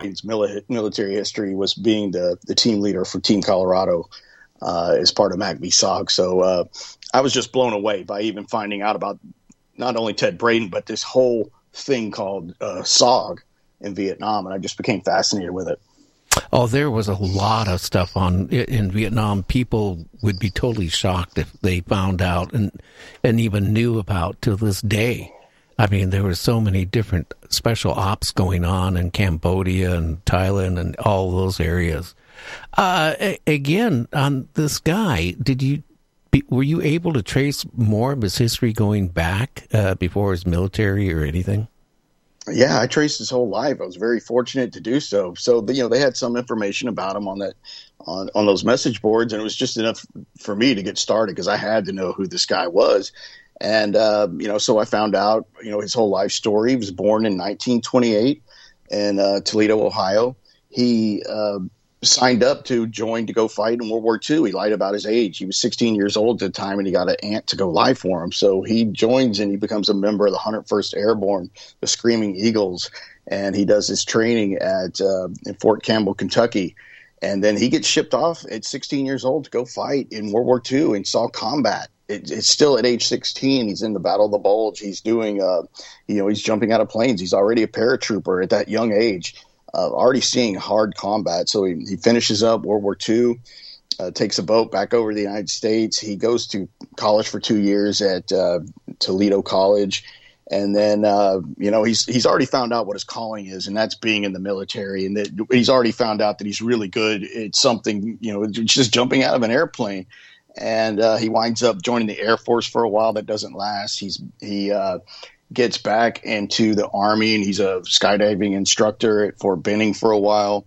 His military history was being the, the team leader for Team Colorado uh, as part of MACV-SOG. So uh, I was just blown away by even finding out about not only Ted Braden, but this whole thing called uh, SOG in Vietnam. And I just became fascinated with it. Oh, there was a lot of stuff on in Vietnam. People would be totally shocked if they found out and and even knew about to this day. I mean, there were so many different special ops going on in Cambodia and Thailand and all those areas. Uh, a- again, on this guy, did you be, were you able to trace more of his history going back uh, before his military or anything? Yeah, I traced his whole life. I was very fortunate to do so. So, you know, they had some information about him on that on on those message boards, and it was just enough for me to get started because I had to know who this guy was. And uh, you know, so I found out, you know, his whole life story. He was born in 1928 in uh, Toledo, Ohio. He uh, signed up to join to go fight in World War II. He lied about his age. He was 16 years old at the time, and he got an aunt to go lie for him. So he joins and he becomes a member of the 101st Airborne, the Screaming Eagles, and he does his training at uh, in Fort Campbell, Kentucky. And then he gets shipped off at 16 years old to go fight in World War II and saw combat. It, it's still at age 16. He's in the Battle of the Bulge. He's doing, uh, you know, he's jumping out of planes. He's already a paratrooper at that young age uh, already seeing hard combat. So he, he finishes up World War II, uh, takes a boat back over to the United States. He goes to college for two years at uh, Toledo College. And then, uh, you know, he's he's already found out what his calling is, and that's being in the military. And that he's already found out that he's really good at something, you know, just jumping out of an airplane. And uh, he winds up joining the Air Force for a while. That doesn't last. He's he uh, gets back into the army and he's a skydiving instructor at Fort Benning for a while.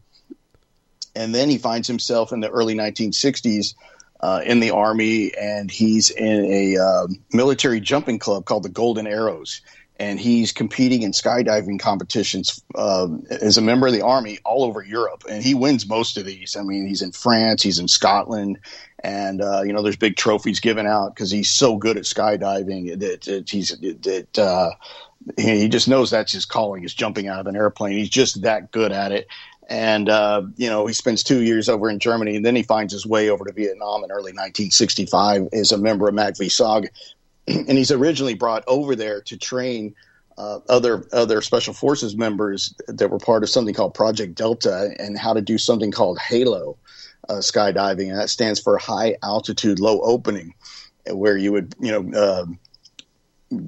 And then he finds himself in the early 1960s uh, in the army and he's in a uh, military jumping club called the Golden Arrows. And he's competing in skydiving competitions uh, as a member of the army all over Europe. And he wins most of these. I mean, he's in France, he's in Scotland, and uh, you know there's big trophies given out because he's so good at skydiving that, he's that uh, he just knows that's his calling is jumping out of an airplane. He's just that good at it. And uh, you know he spends two years over in Germany, and then he finds his way over to Vietnam in early 1965 as a member of MACV-SOG, and he's originally brought over there to train uh, other other special forces members that were part of something called Project Delta and how to do something called Halo uh, skydiving, and that stands for high altitude, low opening, where you would you know uh,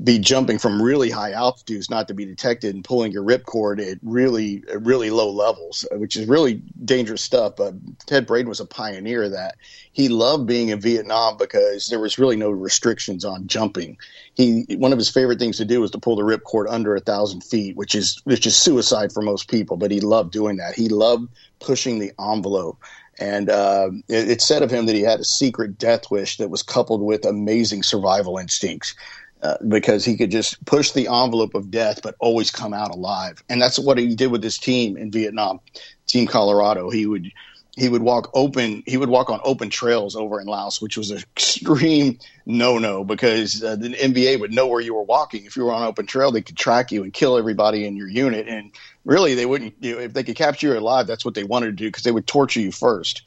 be jumping from really high altitudes not to be detected and pulling your ripcord at really really low levels, which is really dangerous stuff. But Ted Braden was a pioneer of that. He loved being in Vietnam because there was really no restrictions on jumping. He one of his favorite things to do was to pull the ripcord under a thousand feet, which is which is suicide for most people. But he loved doing that. He loved pushing the envelope. And uh, it, said of him that he had a secret death wish that was coupled with amazing survival instincts. Uh, because he could just push the envelope of death, but always come out alive. And that's what he did with his team in Vietnam, Team Colorado. He would he would walk open he would walk on open trails over in Laos, which was an extreme no no because uh, the NVA would know where you were walking. If you were on open trail, they could track you and kill everybody in your unit. And really, they wouldn't. You know, if they could capture you alive, that's what they wanted to do because they would torture you first.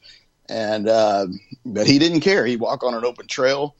And uh, but he didn't care. He'd walk on an open trail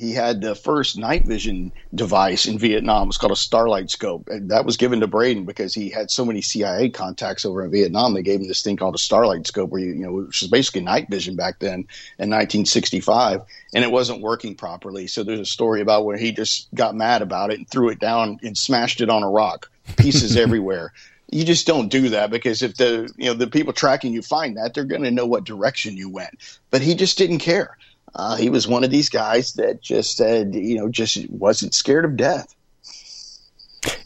he had the first night vision device in Vietnam. It was called a Starlight Scope. And that was given to Braden because he had so many CIA contacts over in Vietnam. They gave him this thing called a Starlight Scope, where you, you know, which was basically night vision back then in 1965, and it wasn't working properly. So there's a story about where he just got mad about it and threw it down and smashed it on a rock, pieces everywhere. You just don't do that because if the you know the people tracking you find that, they're going to know what direction you went. But he just didn't care uh, he was one of these guys that just said, you know, just wasn't scared of death.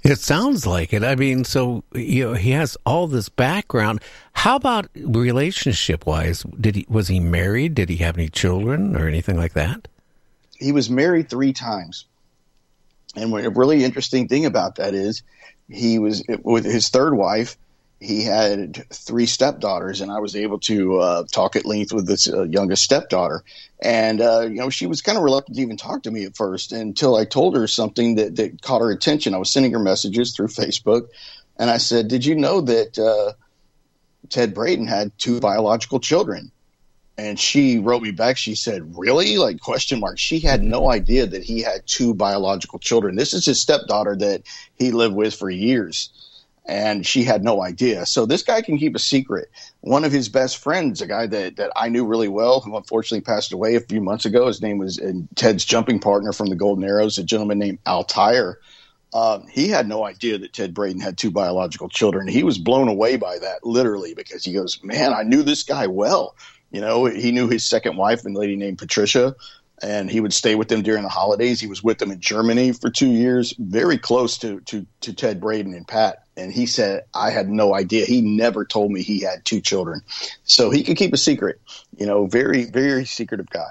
It sounds like it. I mean, so you know, he has all this background. How about relationship wise? Did he was he married? Did he have any children or anything like that? He was married three times, and what a really interesting thing about that is he was with his third wife he had three stepdaughters, and I was able to uh, talk at length with this uh, youngest stepdaughter. And uh, you know, she was kind of reluctant to even talk to me at first until I told her something that, that caught her attention. I was sending her messages through Facebook, and I said, "Did you know that uh, Ted Braden had two biological children?" And she wrote me back. She said, "Really?" Like question mark. She had no idea that he had two biological children. This is his stepdaughter that he lived with for years and she had no idea. So this guy can keep a secret. One of his best friends, a guy that, that I knew really well, who unfortunately passed away a few months ago, his name was Ted's jumping partner from the Golden Arrows, a gentleman named Al Tyre. Um, he had no idea that Ted Braden had two biological children. He was blown away by that, literally, because he goes, "Man, I knew this guy well. You know, he knew his second wife, a lady named Patricia and he would stay with them during the holidays. He was with them in Germany for two years, very close to to, to Ted Braden and Pat. And he said, I had no idea. He never told me he had two children, so he could keep a secret. You know, very very secretive guy.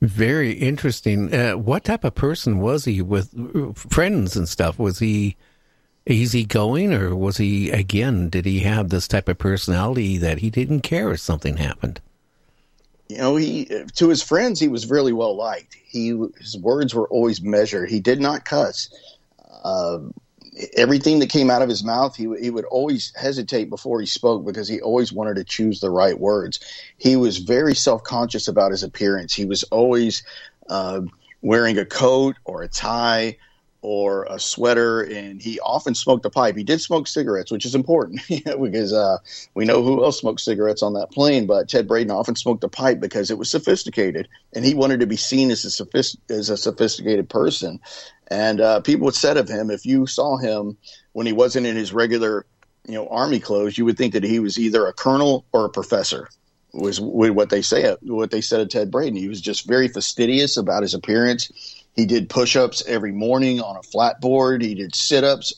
Very interesting. Uh, what type of person was he with friends and stuff? Was he easygoing, or was he again? Did he have this type of personality that he didn't care if something happened? You know, he to his friends he was really well liked. He his words were always measured. He did not cuss. Uh, everything that came out of his mouth, he he would always hesitate before he spoke because he always wanted to choose the right words. He was very self conscious about his appearance. He was always uh, wearing a coat or a tie or a sweater, and he often smoked a pipe. He did smoke cigarettes, which is important because uh, we know who else smoked cigarettes on that plane. But Ted Braden often smoked a pipe because it was sophisticated, and he wanted to be seen as a, sophist- as a sophisticated person. And uh, people would said of him, if you saw him when he wasn't in his regular, you know, army clothes, you would think that he was either a colonel or a professor. Was what they say. What they said of Ted Braden. He was just very fastidious about his appearance he did push ups every morning on a flat board. He did sit ups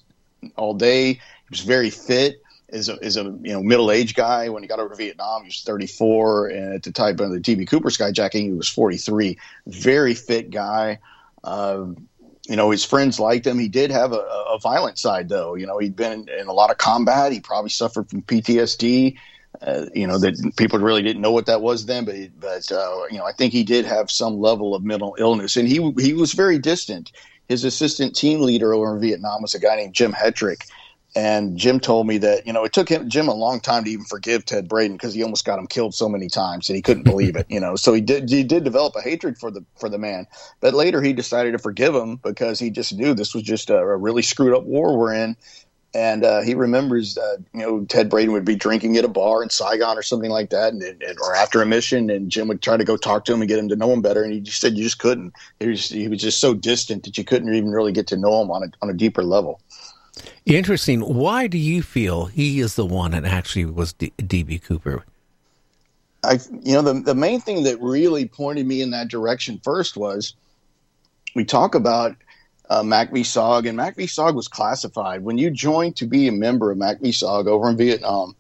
all day. He was very fit. As a, as a you know middle aged guy, when he got over to Vietnam, he was 34, and at the time of the DB Cooper skyjacking, he was 43. Very fit guy. Uh, you know, his friends liked him. He did have a, a violent side, though. You know, he'd been in a lot of combat. He probably suffered from PTSD. Uh, you know that people really didn't know what that was then, but but uh, you know I think he did have some level of mental illness, and he he was very distant. His assistant team leader over in Vietnam was a guy named Jim Hetrick, and Jim told me that you know it took him Jim a long time to even forgive Ted Braden because he almost got him killed so many times and he couldn't believe it. You know, so he did he did develop a hatred for the for the man, but later he decided to forgive him because he just knew this was just a, a really screwed up war we're in and uh, he remembers, uh, you know, Ted Braden would be drinking at a bar in Saigon or something like that, and, and, or after a mission, and Jim would try to go talk to him and get him to know him better, and he just said you just couldn't. He was he was just so distant that you couldn't even really get to know him on a on a deeper level. Interesting. Why do you feel he is the one that actually was DB Cooper? I, you know, the the main thing that really pointed me in that direction first was we talk about uh, MACV-SOG, and MACV-SOG was classified. When you joined to be a member of MACV-SOG over in Vietnam,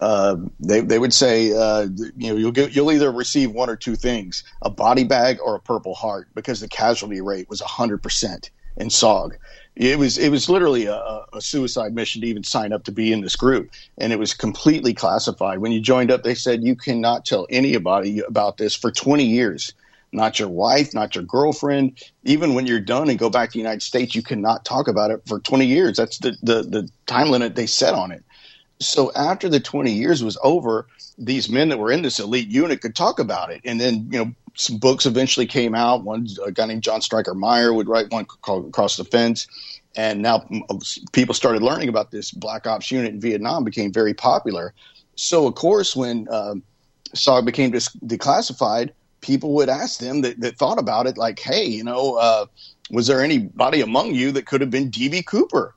uh, they, they would say, uh, you know, you'll get, you'll either receive one or two things, a body bag or a purple heart, because the casualty rate was 100% in SOG. it was it was literally a, a suicide mission to even sign up to be in this group, and it was completely classified. When you joined up, they said you cannot tell anybody about this for 20 years. Not your wife, not your girlfriend. Even when you're done and go back to the United States, you cannot talk about it for 20 years. That's the the, the time limit they set on it. So after the 20 years was over, these men that were in this elite unit could talk about it, and then you know some books eventually came out. One a guy named John Stryker Meyer would write one called Across the Fence, and now people started learning about this Black Ops unit in Vietnam became very popular. So of course, when uh, SOG became dis- declassified, people would ask them that, that thought about it, like, "Hey, you know, uh, was there anybody among you that could have been DB Cooper?"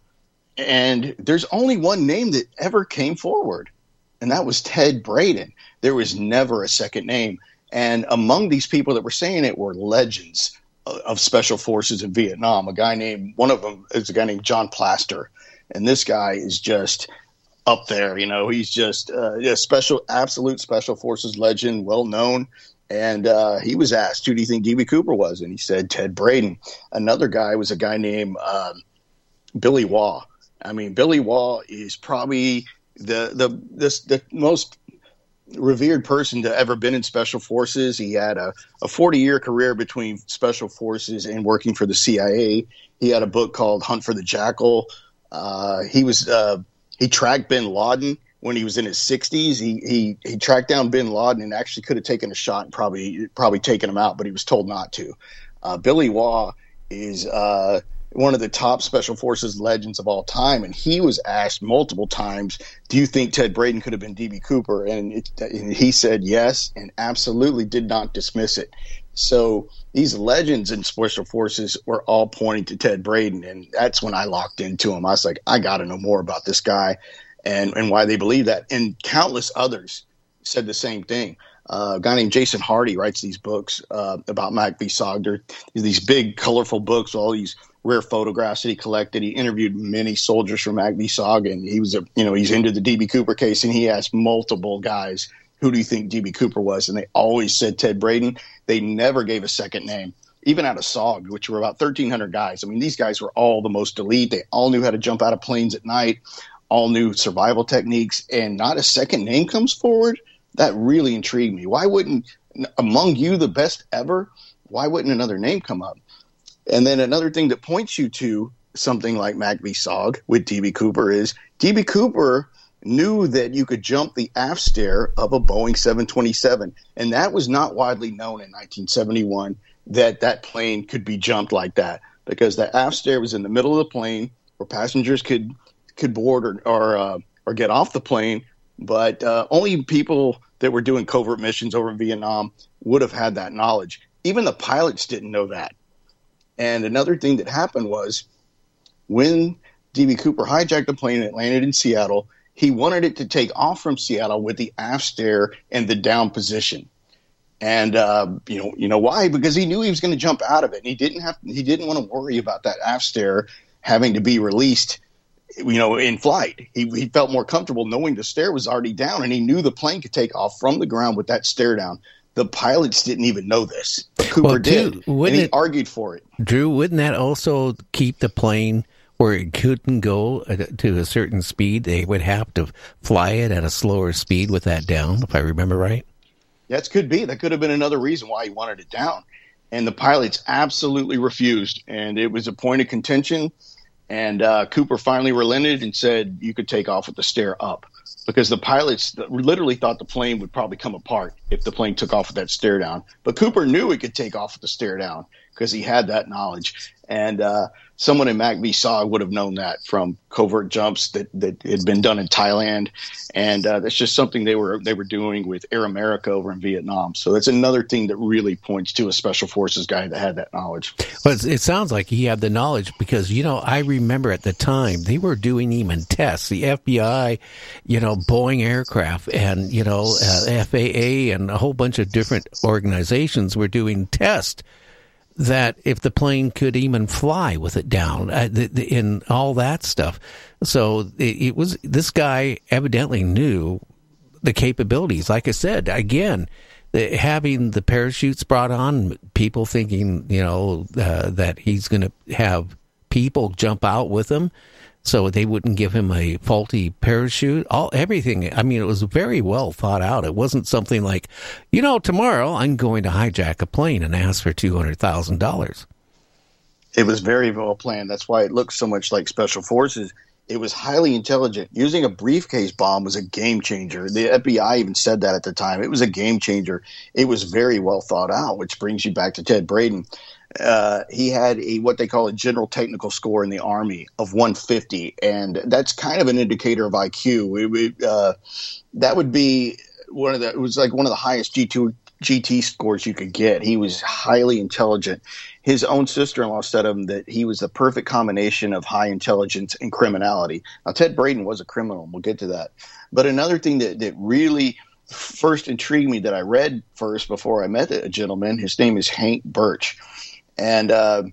And there's only one name that ever came forward, and that was Ted Braden. There was never a second name. And among these people that were saying it were legends of special forces in Vietnam. A guy named one of them is a guy named John Plaster, and this guy is just up there. You know, he's just uh, a special, absolute special forces legend, well known. And uh, he was asked, "Who do you think DB Cooper was?" And he said Ted Braden. Another guy was a guy named um, Billy Waugh. I mean, Billy Waugh is probably the the the most revered person to ever been in special forces. He had a, a 40 year career between special forces and working for the CIA. He had a book called Hunt for the Jackal. Uh, he was uh, he tracked Bin Laden when he was in his 60s. He he he tracked down Bin Laden and actually could have taken a shot and probably probably taken him out, but he was told not to. Uh, Billy Waugh is uh, one of the top special forces legends of all time, and he was asked multiple times, "Do you think Ted Braden could have been DB Cooper?" And, it, and he said yes, and absolutely did not dismiss it. So these legends in special forces were all pointing to Ted Braden, and that's when I locked into him. I was like, I got to know more about this guy, and and why they believe that. And countless others said the same thing. Uh, a guy named Jason Hardy writes these books uh, about Mac V. Sogder. These big, colorful books, all these rare photographs that he collected. He interviewed many soldiers from V. Sog, and he was a you know he's into the DB Cooper case, and he asked multiple guys, "Who do you think DB Cooper was?" And they always said Ted Braden. They never gave a second name. Even out of SOG, which were about 1,300 guys. I mean, these guys were all the most elite. They all knew how to jump out of planes at night, all new survival techniques, and not a second name comes forward. That really intrigued me. Why wouldn't, among you, the best ever, why wouldn't another name come up? And then another thing that points you to something like v. Sog with DB Cooper is DB Cooper knew that you could jump the aft stair of a Boeing 727. And that was not widely known in 1971 that that plane could be jumped like that because the aft stair was in the middle of the plane where passengers could could board or or, uh, or get off the plane. But uh, only people that were doing covert missions over in Vietnam would have had that knowledge. Even the pilots didn't know that. And another thing that happened was when DB Cooper hijacked the plane and landed in Seattle, he wanted it to take off from Seattle with the aft stair and the down position. And uh, you know, you know why? Because he knew he was going to jump out of it, and he didn't have. He didn't want to worry about that aft stair having to be released. You know, in flight, he, he felt more comfortable knowing the stair was already down, and he knew the plane could take off from the ground with that stair down. The pilots didn't even know this. But Cooper Well, did, and he it- argued for it. Drew, wouldn't that also keep the plane where it couldn't go to a certain speed? They would have to fly it at a slower speed with that down, if I remember right. That could be. That could have been another reason why he wanted it down. And the pilots absolutely refused. And it was a point of contention. And uh, Cooper finally relented and said, you could take off with the stair up. Because the pilots literally thought the plane would probably come apart if the plane took off with that stair down. But Cooper knew it could take off with the stair down because he had that knowledge. And uh, someone in Mac Saw would have known that from covert jumps that, that had been done in Thailand, and uh, that's just something they were they were doing with Air America over in Vietnam. So that's another thing that really points to a special forces guy that had that knowledge. Well, it sounds like he had the knowledge because, you know, I remember at the time they were doing even tests. The FBI, you know, Boeing aircraft and, you know, uh, FAA and a whole bunch of different organizations were doing tests that if the plane could even fly with it down uh, the, the, all that stuff. So it, it was, this guy evidently knew the capabilities. Like I said, again, having the parachutes brought on, people thinking, you know, uh, that he's going to have people jump out with him so they wouldn't give him a faulty parachute. All everything. I mean, it was very well thought out. It wasn't something like, you know, tomorrow I'm going to hijack a plane and ask for two hundred thousand dollars. It was very well planned. That's why it looks so much like special forces. It was highly intelligent. Using a briefcase bomb was a game changer. The FBI even said that at the time. It was a game changer. It was very well thought out, which brings you back to Ted Braden. Uh, he had a what they call a general technical score in the army of 150, and that's kind of an indicator of IQ. Uh, that would be one of the. It was like one of the highest G2 GT scores you could get. He was highly intelligent. His own sister in law said of him that he was the perfect combination of high intelligence and criminality. Now, Ted Braden was a criminal. We'll get to that. But another thing that, that really first intrigued me that I read first before I met a gentleman, his name is Hank Birch. And, uh,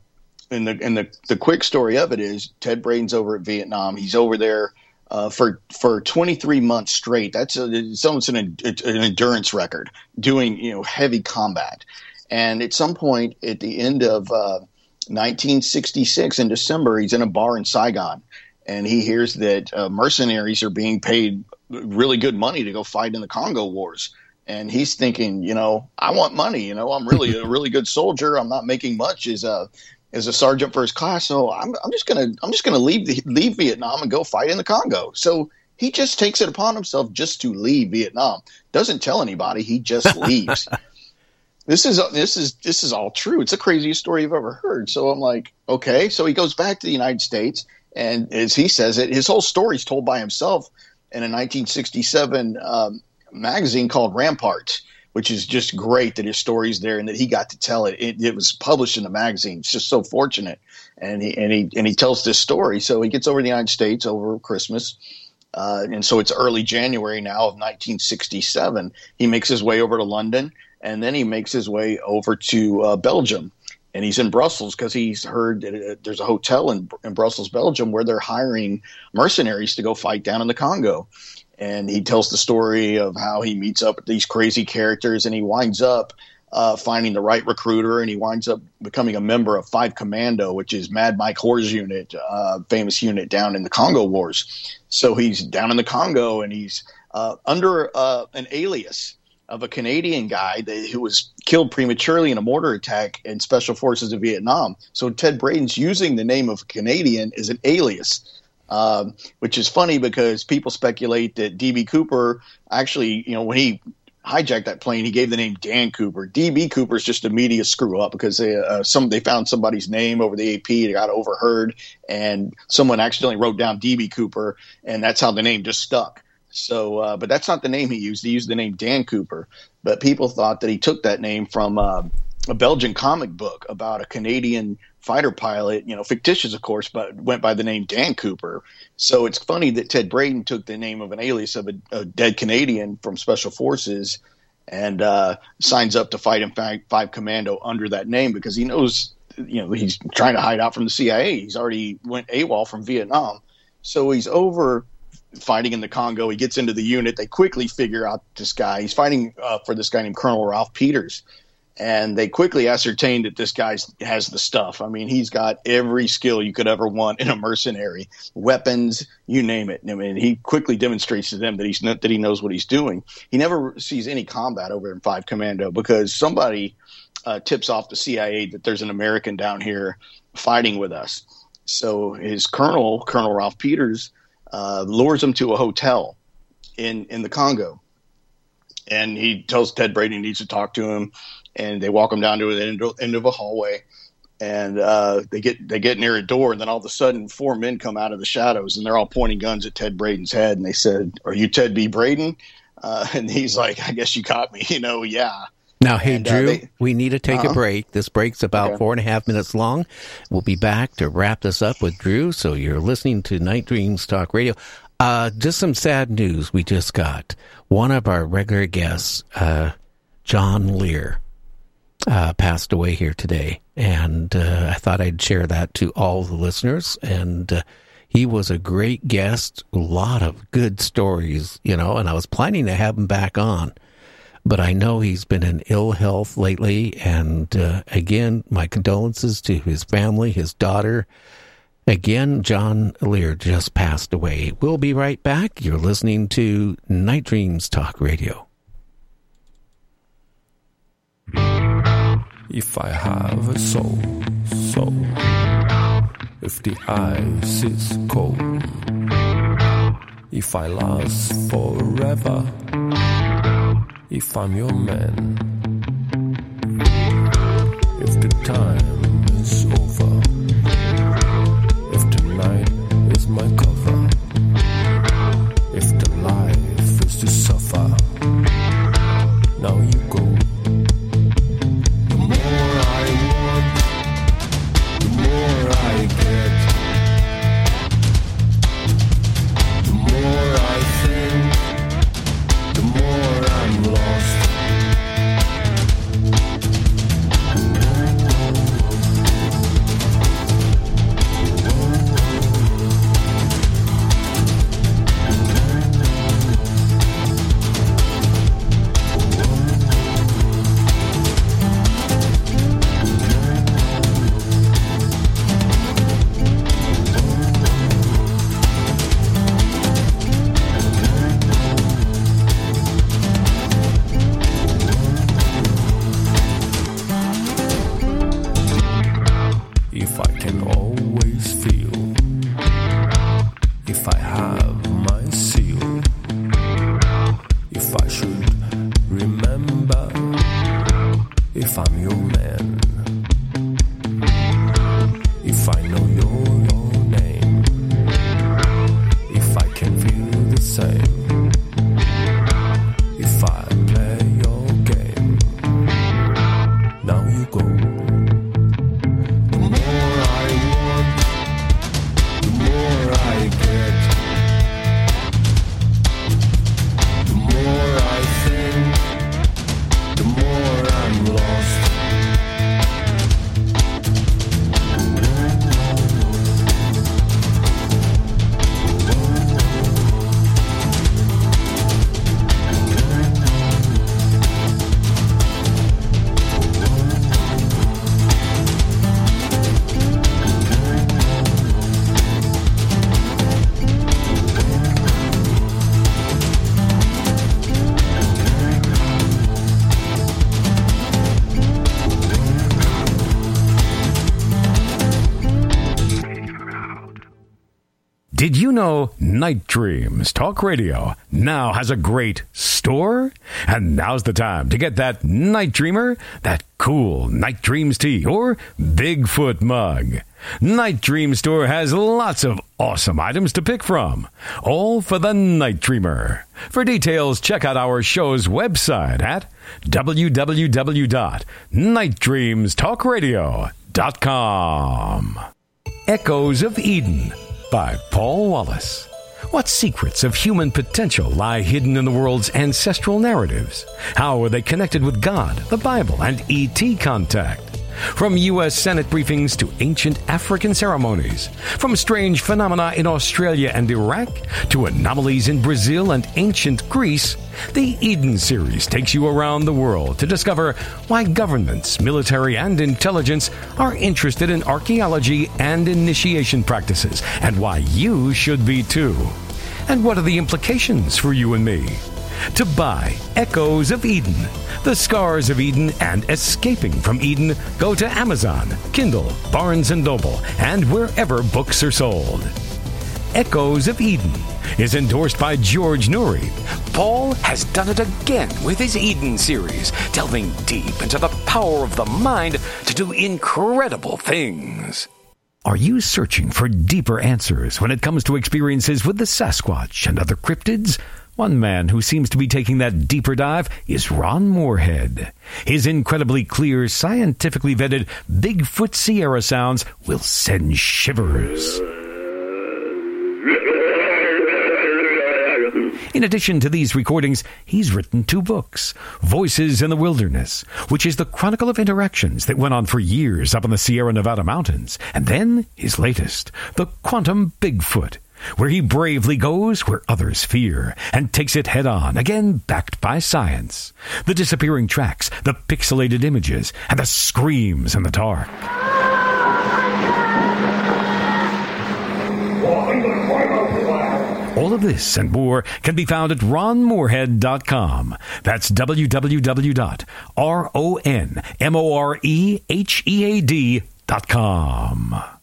and the and the the quick story of it is Ted Braden's over at Vietnam. He's over there uh, for for 23 months straight. That's a, it's almost an, an endurance record doing you know heavy combat. And at some point at the end of uh, 1966 in December, he's in a bar in Saigon, and he hears that uh, mercenaries are being paid really good money to go fight in the Congo wars. And he's thinking, you know, I want money. You know, I'm really a really good soldier. I'm not making much as a as a sergeant first class. So I'm, I'm just gonna I'm just gonna leave the, leave Vietnam and go fight in the Congo. So he just takes it upon himself just to leave Vietnam. Doesn't tell anybody. He just leaves. this is this is this is all true. It's the craziest story you've ever heard. So I'm like, okay. So he goes back to the United States, and as he says it, his whole story is told by himself in a 1967 um, magazine called Rampart which is just great that his story's there and that he got to tell it. It, it was published in a magazine. It's just so fortunate, and he and he and he tells this story. So he gets over to the United States over Christmas. Uh, and so it's early January now of 1967. He makes his way over to London, and then he makes his way over to uh, Belgium. And he's in Brussels because he's heard that uh, there's a hotel in, in Brussels, Belgium, where they're hiring mercenaries to go fight down in the Congo and he tells the story of how he meets up with these crazy characters and he winds up uh, finding the right recruiter and he winds up becoming a member of Five Commando, which is Mad Mike Hoare's unit, uh, famous unit down in the Congo Wars. So he's down in the Congo and he's uh, under uh, an alias of a Canadian guy that, who was killed prematurely in a mortar attack in Special Forces of Vietnam. So Ted Braden's using the name of a Canadian as an alias. Um, which is funny because people speculate that DB Cooper actually, you know, when he hijacked that plane, he gave the name Dan Cooper. DB Cooper is just a media screw up because they uh, some they found somebody's name over the AP, it got overheard, and someone accidentally wrote down DB Cooper, and that's how the name just stuck. So, uh, but that's not the name he used. He used the name Dan Cooper, but people thought that he took that name from uh, a Belgian comic book about a Canadian fighter pilot, you know, fictitious, of course, but went by the name Dan Cooper. So it's funny that Ted Braden took the name of an alias of a, a dead Canadian from Special Forces and uh, signs up to fight in Five, Five Commando under that name because he knows, you know, he's trying to hide out from the CIA. He's already went AWOL from Vietnam. So he's over fighting in the Congo. He gets into the unit. They quickly figure out this guy. He's fighting uh, for this guy named Colonel Ralph Peters and they quickly ascertained that this guy has the stuff. I mean, he's got every skill you could ever want in a mercenary, weapons, you name it. I mean, he quickly demonstrates to them that he's not, that he knows what he's doing. He never sees any combat over in Five Commando because somebody uh, tips off the CIA that there's an American down here fighting with us. So his colonel, Colonel Ralph Peters, uh, lures him to a hotel in in the Congo and he tells Ted Braden he needs to talk to him and they walk him down to the end, end of a hallway and uh, they get they get near a door, and then all of a sudden, four men come out of the shadows, and they're all pointing guns at Ted Braden's head, and they said, "Are you Ted B. Braden?" Uh, and he's like, "I guess you caught me." You know, yeah. Now, hey, And, uh, Drew, they- we need to take Uh-huh. a break. This break's about Okay. four and a half minutes long. We'll be back to wrap this up with Drew. So you're listening to Night Dreams Talk Radio. Uh, just some sad news we just got. One of our regular guests, uh, John Lear, uh, passed away here today. And uh, I thought I'd share that to all the listeners. And uh, he was a great guest, a lot of good stories, you know, and I was planning to have him back on but I know he's been in ill health lately. And uh, again, my condolences to his family, his daughter, Again, John Lear just passed away. We'll be right back. You're listening to Night Dreams Talk Radio. If I have a soul, soul, if the ice is cold, if I last forever, if I'm your man, if the time is over, if tonight is my Did you know Night Dreams Talk Radio now has a great store? And now's the time to get that Night Dreamer, that cool Night Dreams tea, or Bigfoot mug. Night Dream Store has lots of awesome items to pick from, all for the Night Dreamer. For details, check out our show's website at www.nightdreamstalkradio.com. Echoes of Eden by Paul Wallis. What secrets of human potential lie hidden in the world's ancestral narratives? How are they connected with God, the Bible, and ET contact? From U.S. Senate briefings to ancient African ceremonies, from strange phenomena in Australia and Iraq to anomalies in Brazil and ancient Greece, the Eden series takes you around the world to discover why governments, military, and intelligence are interested in archaeology and initiation practices, and why you should be too. And what are the implications for you and me? To buy Echoes of Eden, The Scars of Eden, and Escaping from Eden, go to Amazon, Kindle, Barnes & Noble, and wherever books are sold. Echoes of Eden is endorsed by George Noory. Paul has done it again with his Eden series, delving deep into the power of the mind to do incredible things. Are you searching for deeper answers when it comes to experiences with the Sasquatch and other cryptids? One man who seems to be taking that deeper dive is Ron Morehead. His incredibly clear, scientifically vetted Bigfoot Sierra sounds will send shivers. In addition to these recordings, he's written two books Voices in the Wilderness, which is the chronicle of interactions that went on for years up in the Sierra Nevada mountains, and then his latest, The Quantum Bigfoot, where he bravely goes where others fear and takes it head on, again backed by science. The disappearing tracks, the pixelated images, and the screams in the dark. All of this and more can be found at ronmorehead.com. That's www.ronmorehead.com.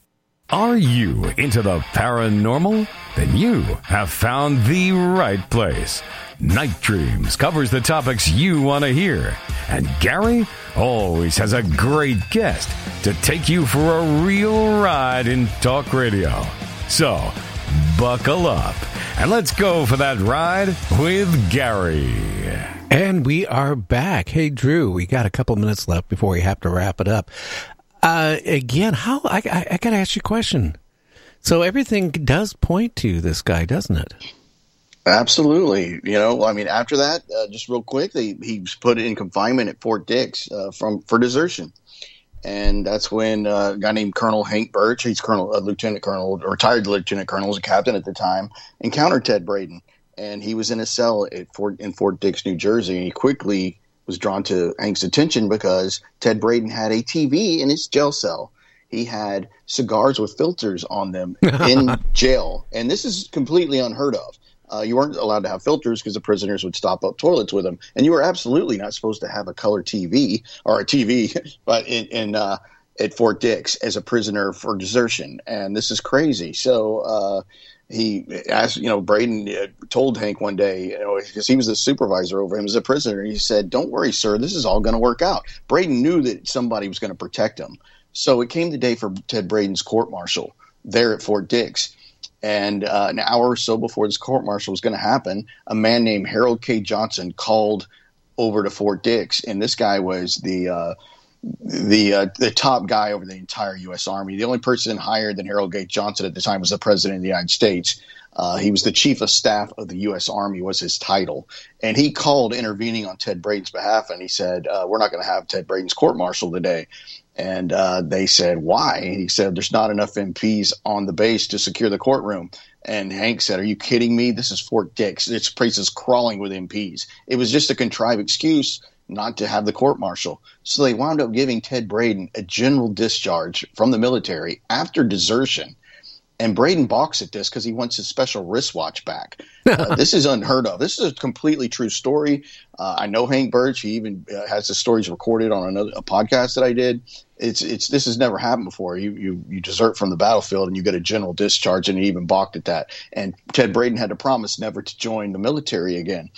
Are you into the paranormal? Then you have found the right place. Night Dreams covers the topics you want to hear. And Gary always has a great guest to take you for a real ride in talk radio. So, buckle up and let's go for that ride with Gary. And we are back. Hey, Drew, we got a couple minutes left before we have to wrap it up. Uh, again, how I, I, I got to ask you a question. So everything does point to this guy, doesn't it? Absolutely. You know, I mean, after that, uh, just real quick, they, he was put in confinement at Fort Dix uh, from for desertion, and that's when uh, a guy named Colonel Hank Birch, he's Colonel, Lieutenant Colonel, retired Lieutenant Colonel, was a captain at the time, encountered Ted Braden, and he was in a cell at Fort in Fort Dix, New Jersey, and he quickly was drawn to Hank's attention because Ted Braden had a TV in his jail cell. He had cigars with filters on them in jail, and this is completely unheard of. Uh, you weren't allowed to have filters because the prisoners would stop up toilets with them, and you were absolutely not supposed to have a color TV or a TV, but in, in uh, at Fort Dix as a prisoner for desertion, and this is crazy. So uh, he asked, you know, Braden uh, told Hank one day, you know, because he was the supervisor over him as a prisoner, he said, "Don't worry, sir, this is all going to work out." Braden knew that somebody was going to protect him, so it came the day for Ted Braden's court martial there at Fort Dix. And uh, an hour or so before this court martial was going to happen, a man named Harold K. Johnson called over to Fort Dix, and this guy was the uh, the uh, the top guy over the entire U.S. Army. The only person higher than Harold K. Johnson at the time was the President of the United States. Uh, he was the chief of staff of the U.S. Army was his title, and he called intervening on Ted Braden's behalf, and he said, uh, "We're not going to have Ted Braden's court martial today." And uh, they said, "Why?" And he said, "There's not enough MPs on the base to secure the courtroom." And Hank said, "Are you kidding me? This is Fort Dix. This place is crawling with MPs." It was just a contrived excuse not to have the court martial. So they wound up giving Ted Braden a general discharge from the military after desertion. And Braden balks at this because he wants his special wristwatch back. Uh, this is unheard of. This is a completely true story. Uh, I know Hank Birch. He even uh, has the stories recorded on another a podcast that I did. It's it's this has never happened before. You you you desert from the battlefield and you get a general discharge, and he even balked at that. And Ted Braden had to promise never to join the military again.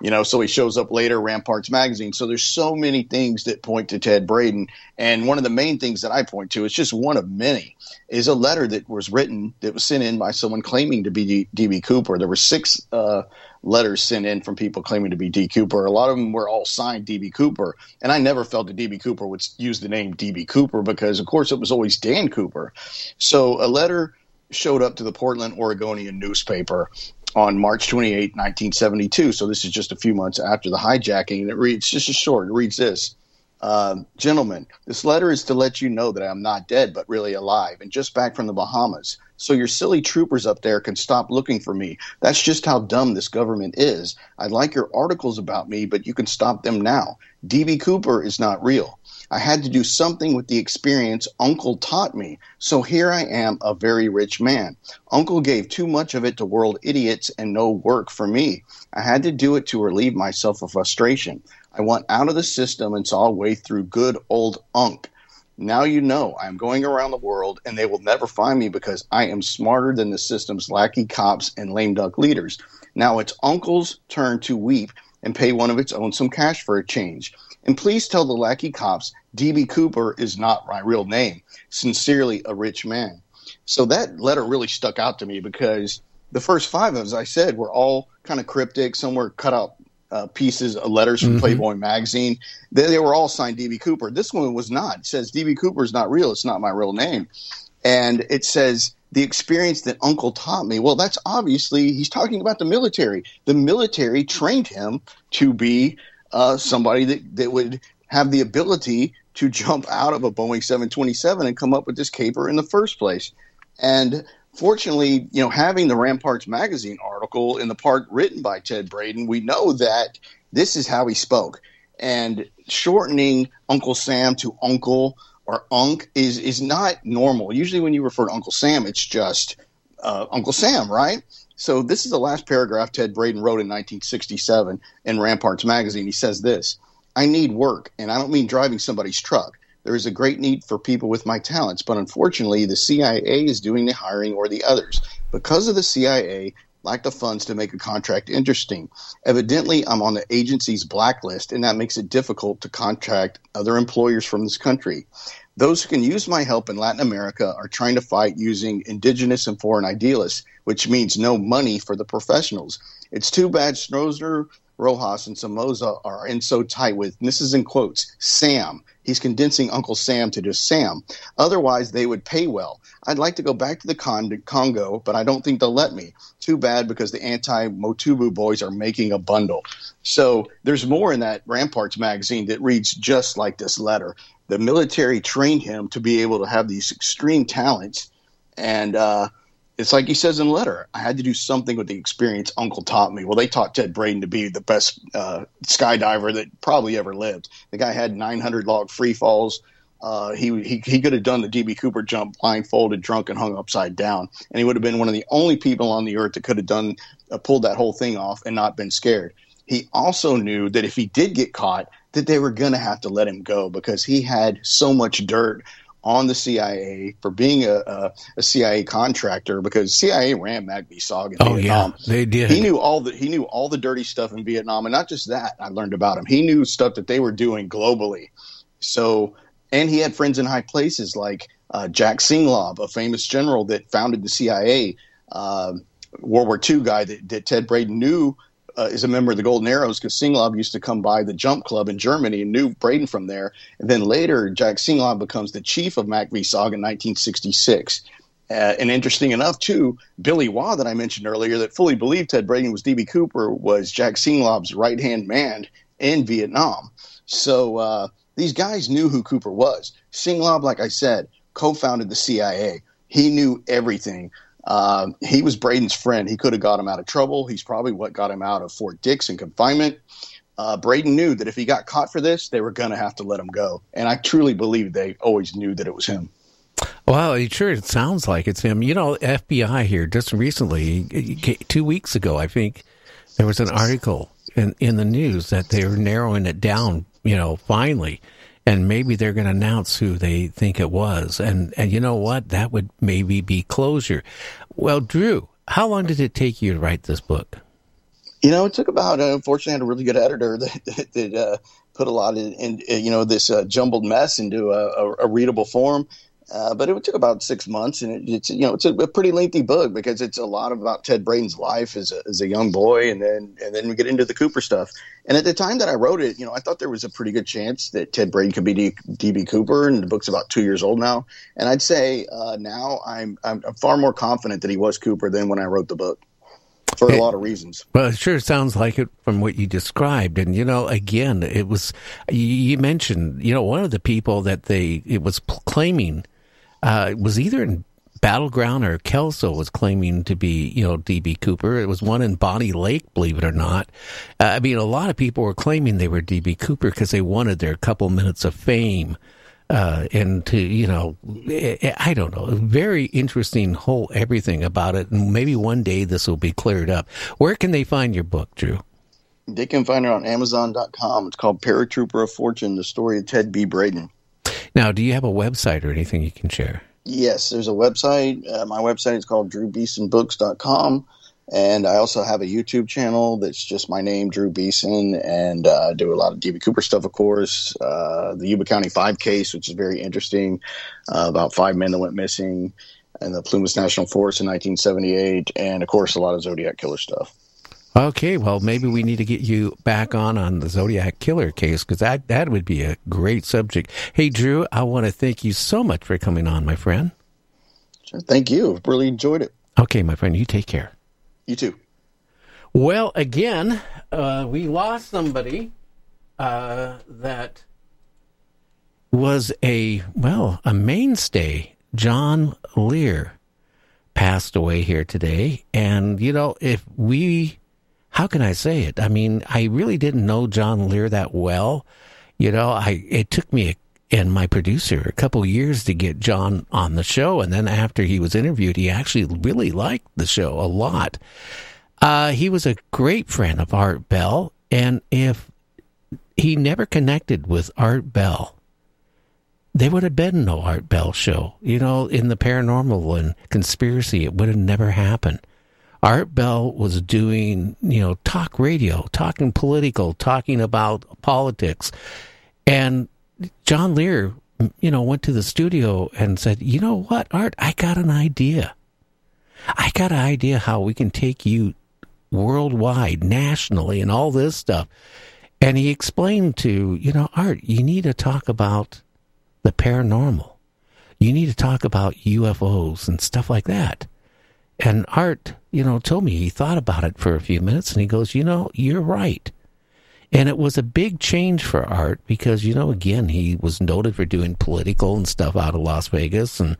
You know, so he shows up later, Ramparts magazine. So there's so many things that point to Ted Braden, and one of the main things that I point to, it's just one of many, is a letter that was written that was sent in by someone claiming to be DB Cooper. There were six uh, letters sent in from people claiming to be D Cooper. A lot of them were all signed DB Cooper, and I never felt that DB Cooper would use the name DB Cooper because, of course, it was always Dan Cooper. So a letter showed up to the Portland Oregonian newspaper on March 28, 1972. So this is just a few months after the hijacking. And it reads just a short. It reads this. Um, gentlemen, this letter is to let you know that I'm not dead, but really alive and just back from the Bahamas. So your silly troopers up there can stop looking for me. That's just how dumb this government is. I like your articles about me, but you can stop them now. DB Cooper is not real. I had to do something with the experience Uncle taught me. So here I am, a very rich man. Uncle gave too much of it to world idiots and no work for me. I had to do it to relieve myself of frustration. I went out of the system and saw a way through good old Unc. Now you know I am going around the world and they will never find me because I am smarter than the system's lackey cops and lame duck leaders. Now it's Uncle's turn to weep and pay one of its own some cash for a change. And please tell the lackey cops DB Cooper is not my real name. Sincerely, a rich man. So that letter really stuck out to me because the first five, as I said, were all kind of cryptic. Some were cut out uh, pieces of letters from Mm-hmm. Mhm. Playboy magazine. They, they were all signed DB Cooper. This one was not. It says DB Cooper is not real. It's not my real name. And it says the experience that Uncle taught me. Well, that's obviously he's talking about the military. The military trained him to be uh, somebody that, that would have the ability to jump out of a Boeing 727 and come up with this caper in the first place. And fortunately, you know, having the Ramparts magazine article in the part written by Ted Braden, we know that this is how he spoke. And shortening Uncle Sam to Uncle or Unc is is not normal. Usually, when you refer to Uncle Sam, it's just uh, Uncle Sam, right? So this is the last paragraph Ted Braden wrote in 1967 in Ramparts magazine. He says this: "I need work, and I don't mean driving somebody's truck. There is a great need for people with my talents, but unfortunately, the CIA is doing the hiring or the others. Because of the CIA, lack the funds to make a contract interesting. Evidently, I'm on the agency's blacklist, and that makes it difficult to contract other employers from this country. Those who can use my help in Latin America are trying to fight using indigenous and foreign idealists, which means no money for the professionals. It's too bad Stroessner, Rojas, and Somoza are in so tight with, this is in quotes, Sam. He's condensing Uncle Sam to just Sam. Otherwise, they would pay well. I'd like to go back to the Con- Congo, but I don't think they'll let me. Too bad because the anti Mobutu boys are making a bundle. So there's more in that Ramparts magazine that reads just like this letter. The military trained him to be able to have these extreme talents. And uh, it's like he says in the letter I had to do something with the experience Uncle taught me. Well, they taught Ted Braden to be the best uh, skydiver that probably ever lived. The guy had 900 log free falls. Uh, he, he he could have done the DB Cooper jump blindfolded, drunk, and hung upside down, and he would have been one of the only people on the earth that could have done uh, pulled that whole thing off and not been scared. He also knew that if he did get caught, that they were going to have to let him go because he had so much dirt on the CIA for being a, a, a CIA contractor because CIA ran MACV-SOG in Oh Vietnam. yeah, they did. He knew all the he knew all the dirty stuff in Vietnam, and not just that. I learned about him. He knew stuff that they were doing globally. So, and he had friends in high places like uh, Jack Singlaub, a famous general that founded the CIA, uh, World War II guy that, that Ted Braden knew uh, is a member of the Golden Arrows because Singlaub used to come by the Jump Club in Germany and knew Braden from there. And then later, Jack Singlaub becomes the chief of MACV-SOG in 1966. Uh, and interesting enough, too, Billy Waugh that I mentioned earlier, that fully believed Ted Braden was DB Cooper, was Jack Singlaub's right hand man in Vietnam. So uh, these guys knew who Cooper was. Singlaub, like I said, co-founded the CIA. He knew everything. Um, he was Braden's friend. He could have got him out of trouble. He's probably what got him out of Fort Dix in confinement. Uh, Braden knew that if he got caught for this, they were going to have to let him go. And I truly believe they always knew that it was him. Well, it sure it sounds like it's him. You know, FBI here just recently, two weeks ago, I think there was an article in in the news that they were narrowing it down. You know, finally, and maybe they're going to announce who they think it was. And and you know what? That would maybe be closure. Well, Drew, how long did it take you to write this book? You know, it took about. Uh, unfortunately, I had a really good editor that that, that uh, put a lot in, in you know this uh, jumbled mess into a, a, a readable form. Uh, but it took about six months, and it, it's you know it's a, a, pretty lengthy book because it's a lot about Ted Braden's life as a, as a young boy, and then and then we get into the Cooper stuff. And at the time that I wrote it, you know, I thought there was a pretty good chance that Ted Braden could be DB Cooper, and the book's about two years old now. And I'd say uh, now I'm, I'm I'm far more confident that he was Cooper than when I wrote the book for a lot of reasons. Well, it sure sounds like it from what you described. And, you know, again, it was, you mentioned, you know, one of the people that they, it was claiming, uh, was either in Battleground or Kelso was claiming to be, you know, DB Cooper. It was one in Bonney Lake, believe it or not. Uh, I mean, a lot of people were claiming they were DB Cooper because they wanted their couple minutes of fame. Uh, and to you know, I don't know, very interesting whole everything about it, and maybe one day this will be cleared up. Where can they find your book, Drew? They can find it on Amazon.com. It's called Paratrooper of Fortune: The Story of Ted B. Braden. Now, do you have a website or anything you can share? Yes, there's a website. Uh, my website is called drewbeesonbooks.com. And I also have a YouTube channel that's just my name, Drew Beeson, and uh, do a lot of DB Cooper stuff, of course. Uh, the Yuba County 5 case, which is very interesting, uh, about five men that went missing in the Plumas National Forest in 1978, and of course, a lot of Zodiac Killer stuff. Okay, well, maybe we need to get you back on on the Zodiac Killer case because that, that would be a great subject. Hey, Drew, I want to thank you so much for coming on, my friend. Sure, thank you. I've really enjoyed it. Okay, my friend, you take care. You too. Well, again, uh, we lost somebody uh, that was a, well, a mainstay. John Lear passed away here today. And, you know, if we, how can I say it? I mean, I really didn't know John Lear that well. You know, I, it took me and my producer a couple years to get John on the show. And then after he was interviewed, he actually really liked the show a lot. Uh, he was a great friend of Art Bell. And if he never connected with Art Bell, there would have been no Art Bell show. You know, in the paranormal and conspiracy, it would have never happened. Art Bell was doing, you know, talk radio, talking political, talking about politics. And John Lear, you know, went to the studio and said, you know what, Art, I got an idea. I got an idea how we can take you worldwide, nationally, and all this stuff. And he explained to, you know, Art, you need to talk about the paranormal. You need to talk about UFOs and stuff like that. And Art, you know, told me he thought about it for a few minutes and he goes, you know, you're right. And it was a big change for Art because, you know, again, he was noted for doing political and stuff out of Las Vegas and,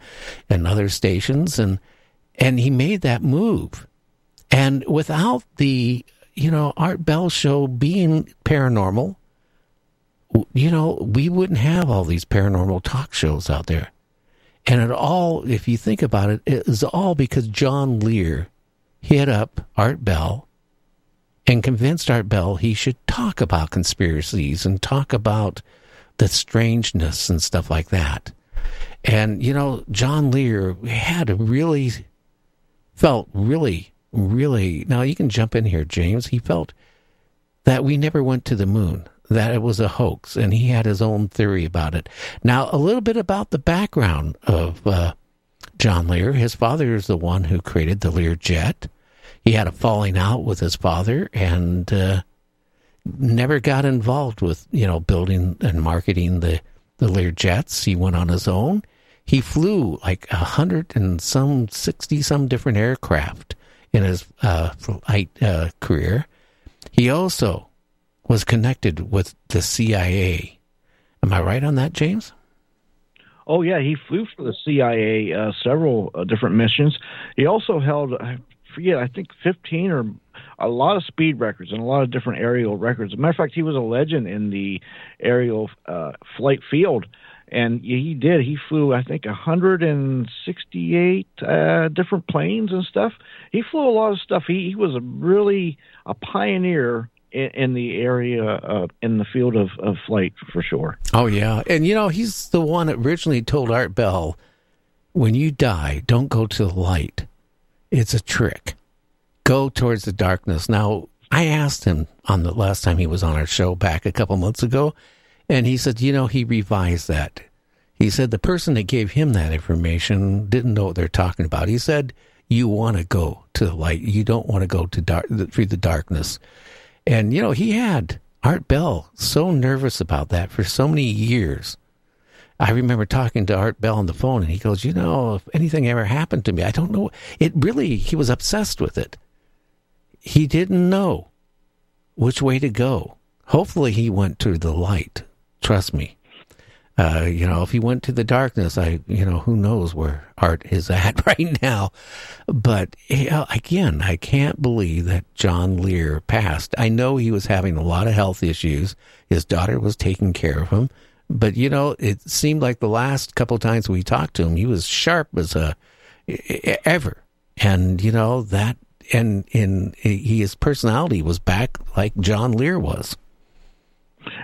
and other stations. And, and he made that move. And without the, you know, Art Bell show being paranormal, you know, we wouldn't have all these paranormal talk shows out there. And it all, if you think about it, it is all because John Lear hit up Art Bell and convinced Art Bell he should talk about conspiracies and talk about the strangeness and stuff like that. And, you know, John Lear had really, felt really, really, now you can jump in here, James. He felt that we never went to the moon that it was a hoax, and he had his own theory about it. Now, a little bit about the background of uh, John Lear. His father is the one who created the Lear jet. He had a falling out with his father and uh, never got involved with you know building and marketing the the Lear jets. He went on his own. He flew like a hundred and some sixty some different aircraft in his uh, flight uh, career. He also was connected with the CIA. Am I right on that, James? Oh yeah, he flew for the CIA uh, several uh, different missions. He also held, I forget, I think fifteen or a lot of speed records and a lot of different aerial records. As a matter of fact, he was a legend in the aerial uh, flight field, and he did. He flew, I think, 168 uh, different planes and stuff. He flew a lot of stuff. He, he was a really a pioneer in, the area uh, in the field of, of flight for sure. Oh yeah, and you know he's the one that originally told Art Bell, "When you die, don't go to the light. It's a trick. Go towards the darkness." Now I asked him on the last time he was on our show back a couple months ago, and he said, "You know, he revised that." He said the person that gave him that information didn't know what they're talking about. He said, "You want to go to the light. You don't want to go to dark through the darkness." And, you know, he had Art Bell so nervous about that for so many years. I remember talking to Art Bell on the phone, and he goes, You know, if anything ever happened to me, I don't know. It really, he was obsessed with it. He didn't know which way to go. Hopefully, he went to the light. Trust me. Uh, you know, if he went to the darkness, I, you know, who knows where Art is at right now. But you know, again, I can't believe that John Lear passed. I know he was having a lot of health issues. His daughter was taking care of him. But, you know, it seemed like the last couple times we talked to him, he was sharp as a ever. And, you know, that, and in his personality was back like John Lear was.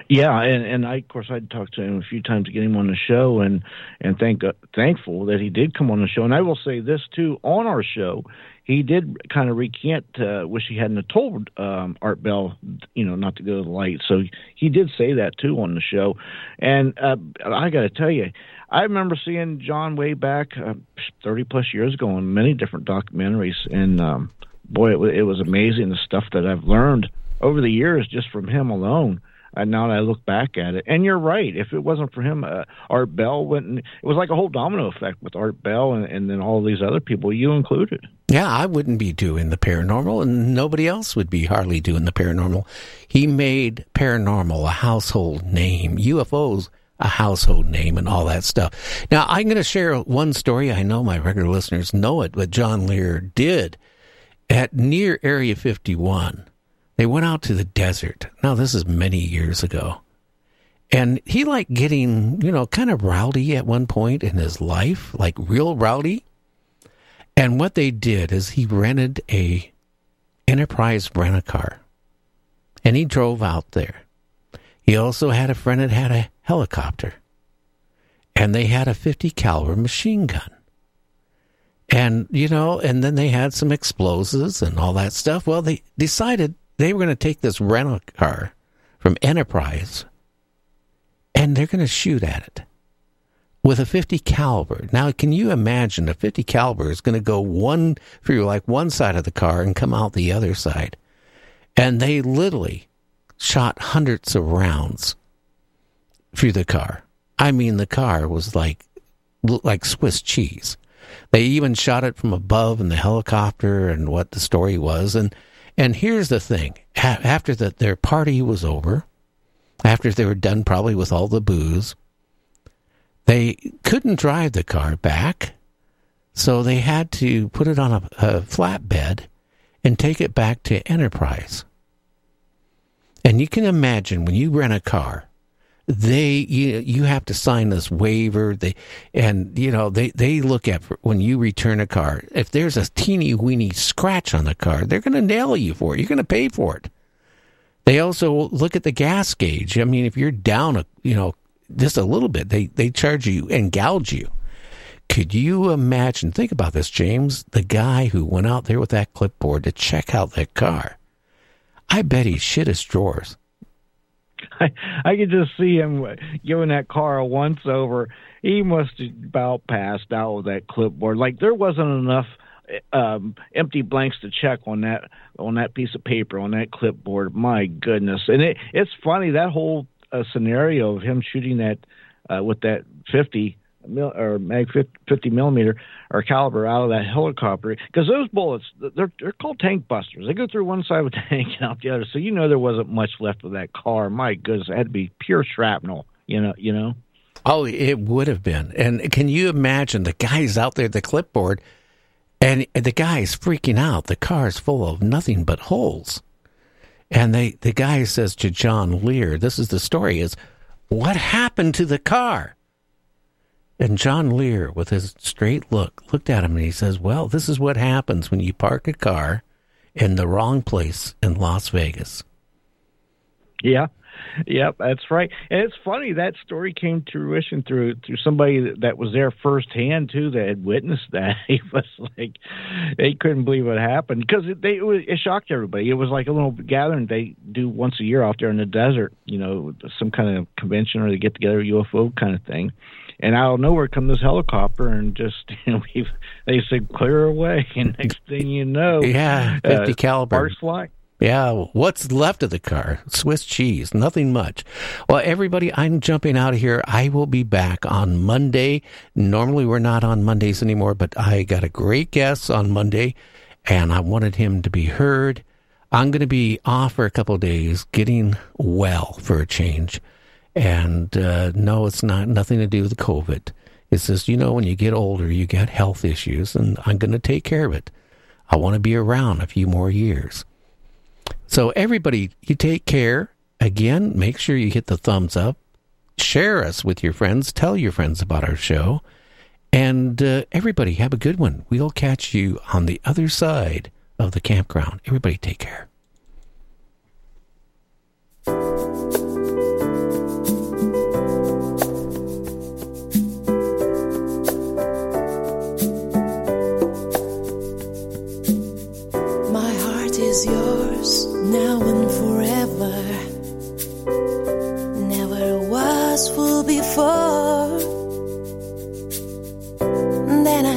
Yeah, and and I of course I'd talked to him a few times to get him on the show, and and thank uh, thankful that he did come on the show. And I will say this too on our show, he did kind of recant, uh, wish he hadn't told um, Art Bell, you know, not to go to the light. So he did say that too on the show, and uh, I got to tell you. I remember seeing John way back uh, 30 plus years ago in many different documentaries, and um, boy, it, it was amazing the stuff that I've learned over the years just from him alone. And now that I look back at it, and you're right. If it wasn't for him, uh, Art Bell. And, it was like a whole domino effect with Art Bell, and, and then all these other people, you included. Yeah, I wouldn't be doing the paranormal, and nobody else would be hardly doing the paranormal. He made paranormal a household name. UFOs a household name and all that stuff. Now, I'm going to share one story. I know my regular listeners know it, but John Lear did at near Area 51. They went out to the desert. Now, this is many years ago. And he liked getting, you know, kind of rowdy at one point in his life, like real rowdy. And what they did is he rented a Enterprise rent a car. And he drove out there. He also had a friend that had a helicopter. And they had a 50 caliber machine gun. And, you know, and then they had some explosives and all that stuff. Well, they decided they were going to take this rental car from Enterprise and they're going to shoot at it with a 50 caliber. Now, can you imagine a 50 caliber is going to go one through like one side of the car and come out the other side? And they literally shot hundreds of rounds through the car. I mean, the car was like like Swiss cheese. They even shot it from above in the helicopter and what the story was. And and here's the thing: after that, their party was over, after they were done probably with all the booze, they couldn't drive the car back, so they had to put it on a, a flatbed and take it back to Enterprise. And you can imagine when you rent a car, they you you have to sign this waiver. They and you know they they look at when you return a car. If there's a teeny weeny scratch on the car, they're going to nail you for it. You're going to pay for it. They also look at the gas gauge. I mean, if you're down a you know just a little bit, they they charge you and gouge you. Could you imagine? Think about this, James. The guy who went out there with that clipboard to check out that car. I bet he shit his drawers. I, I could just see him giving that car a once over. He must have about passed out with that clipboard. Like there wasn't enough um, empty blanks to check on that on that piece of paper on that clipboard. My goodness! And it it's funny that whole uh, scenario of him shooting that uh, with that fifty mil or mag 50 millimeter or caliber out of that helicopter because those bullets they're they're called tank busters. They go through one side of the tank and out the other. So you know there wasn't much left of that car. My goodness, it had to be pure shrapnel. You know, you know. Oh, it would have been. And can you imagine the guys out there, the clipboard, and the guy's freaking out. The car's full of nothing but holes. And they, the guy says to John Lear, this is the story, is what happened to the car? And John Lear, with his straight look, looked at him and he says, Well, this is what happens when you park a car in the wrong place in Las Vegas. Yeah. Yep, that's right. And it's funny that story came to fruition through through somebody that was there firsthand too, that had witnessed that. He was like, they couldn't believe what happened because it, they it, was, it shocked everybody. It was like a little gathering they do once a year out there in the desert, you know, some kind of convention or they get together UFO kind of thing and out of nowhere come this helicopter and just you know they said clear away and next thing you know yeah 50 uh, caliber fly yeah, what's left of the car? Swiss cheese, nothing much. Well, everybody, I'm jumping out of here. I will be back on Monday. Normally, we're not on Mondays anymore, but I got a great guest on Monday, and I wanted him to be heard. I'm going to be off for a couple of days, getting well for a change. And uh, no, it's not nothing to do with COVID. It's just, you know, when you get older, you get health issues, and I'm going to take care of it. I want to be around a few more years. So, everybody, you take care. Again, make sure you hit the thumbs up. Share us with your friends. Tell your friends about our show. And uh, everybody, have a good one. We'll catch you on the other side of the campground. Everybody, take care.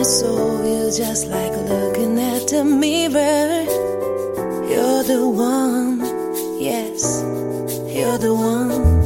Saw you just like looking at a mirror. You're the one, yes, you're the one.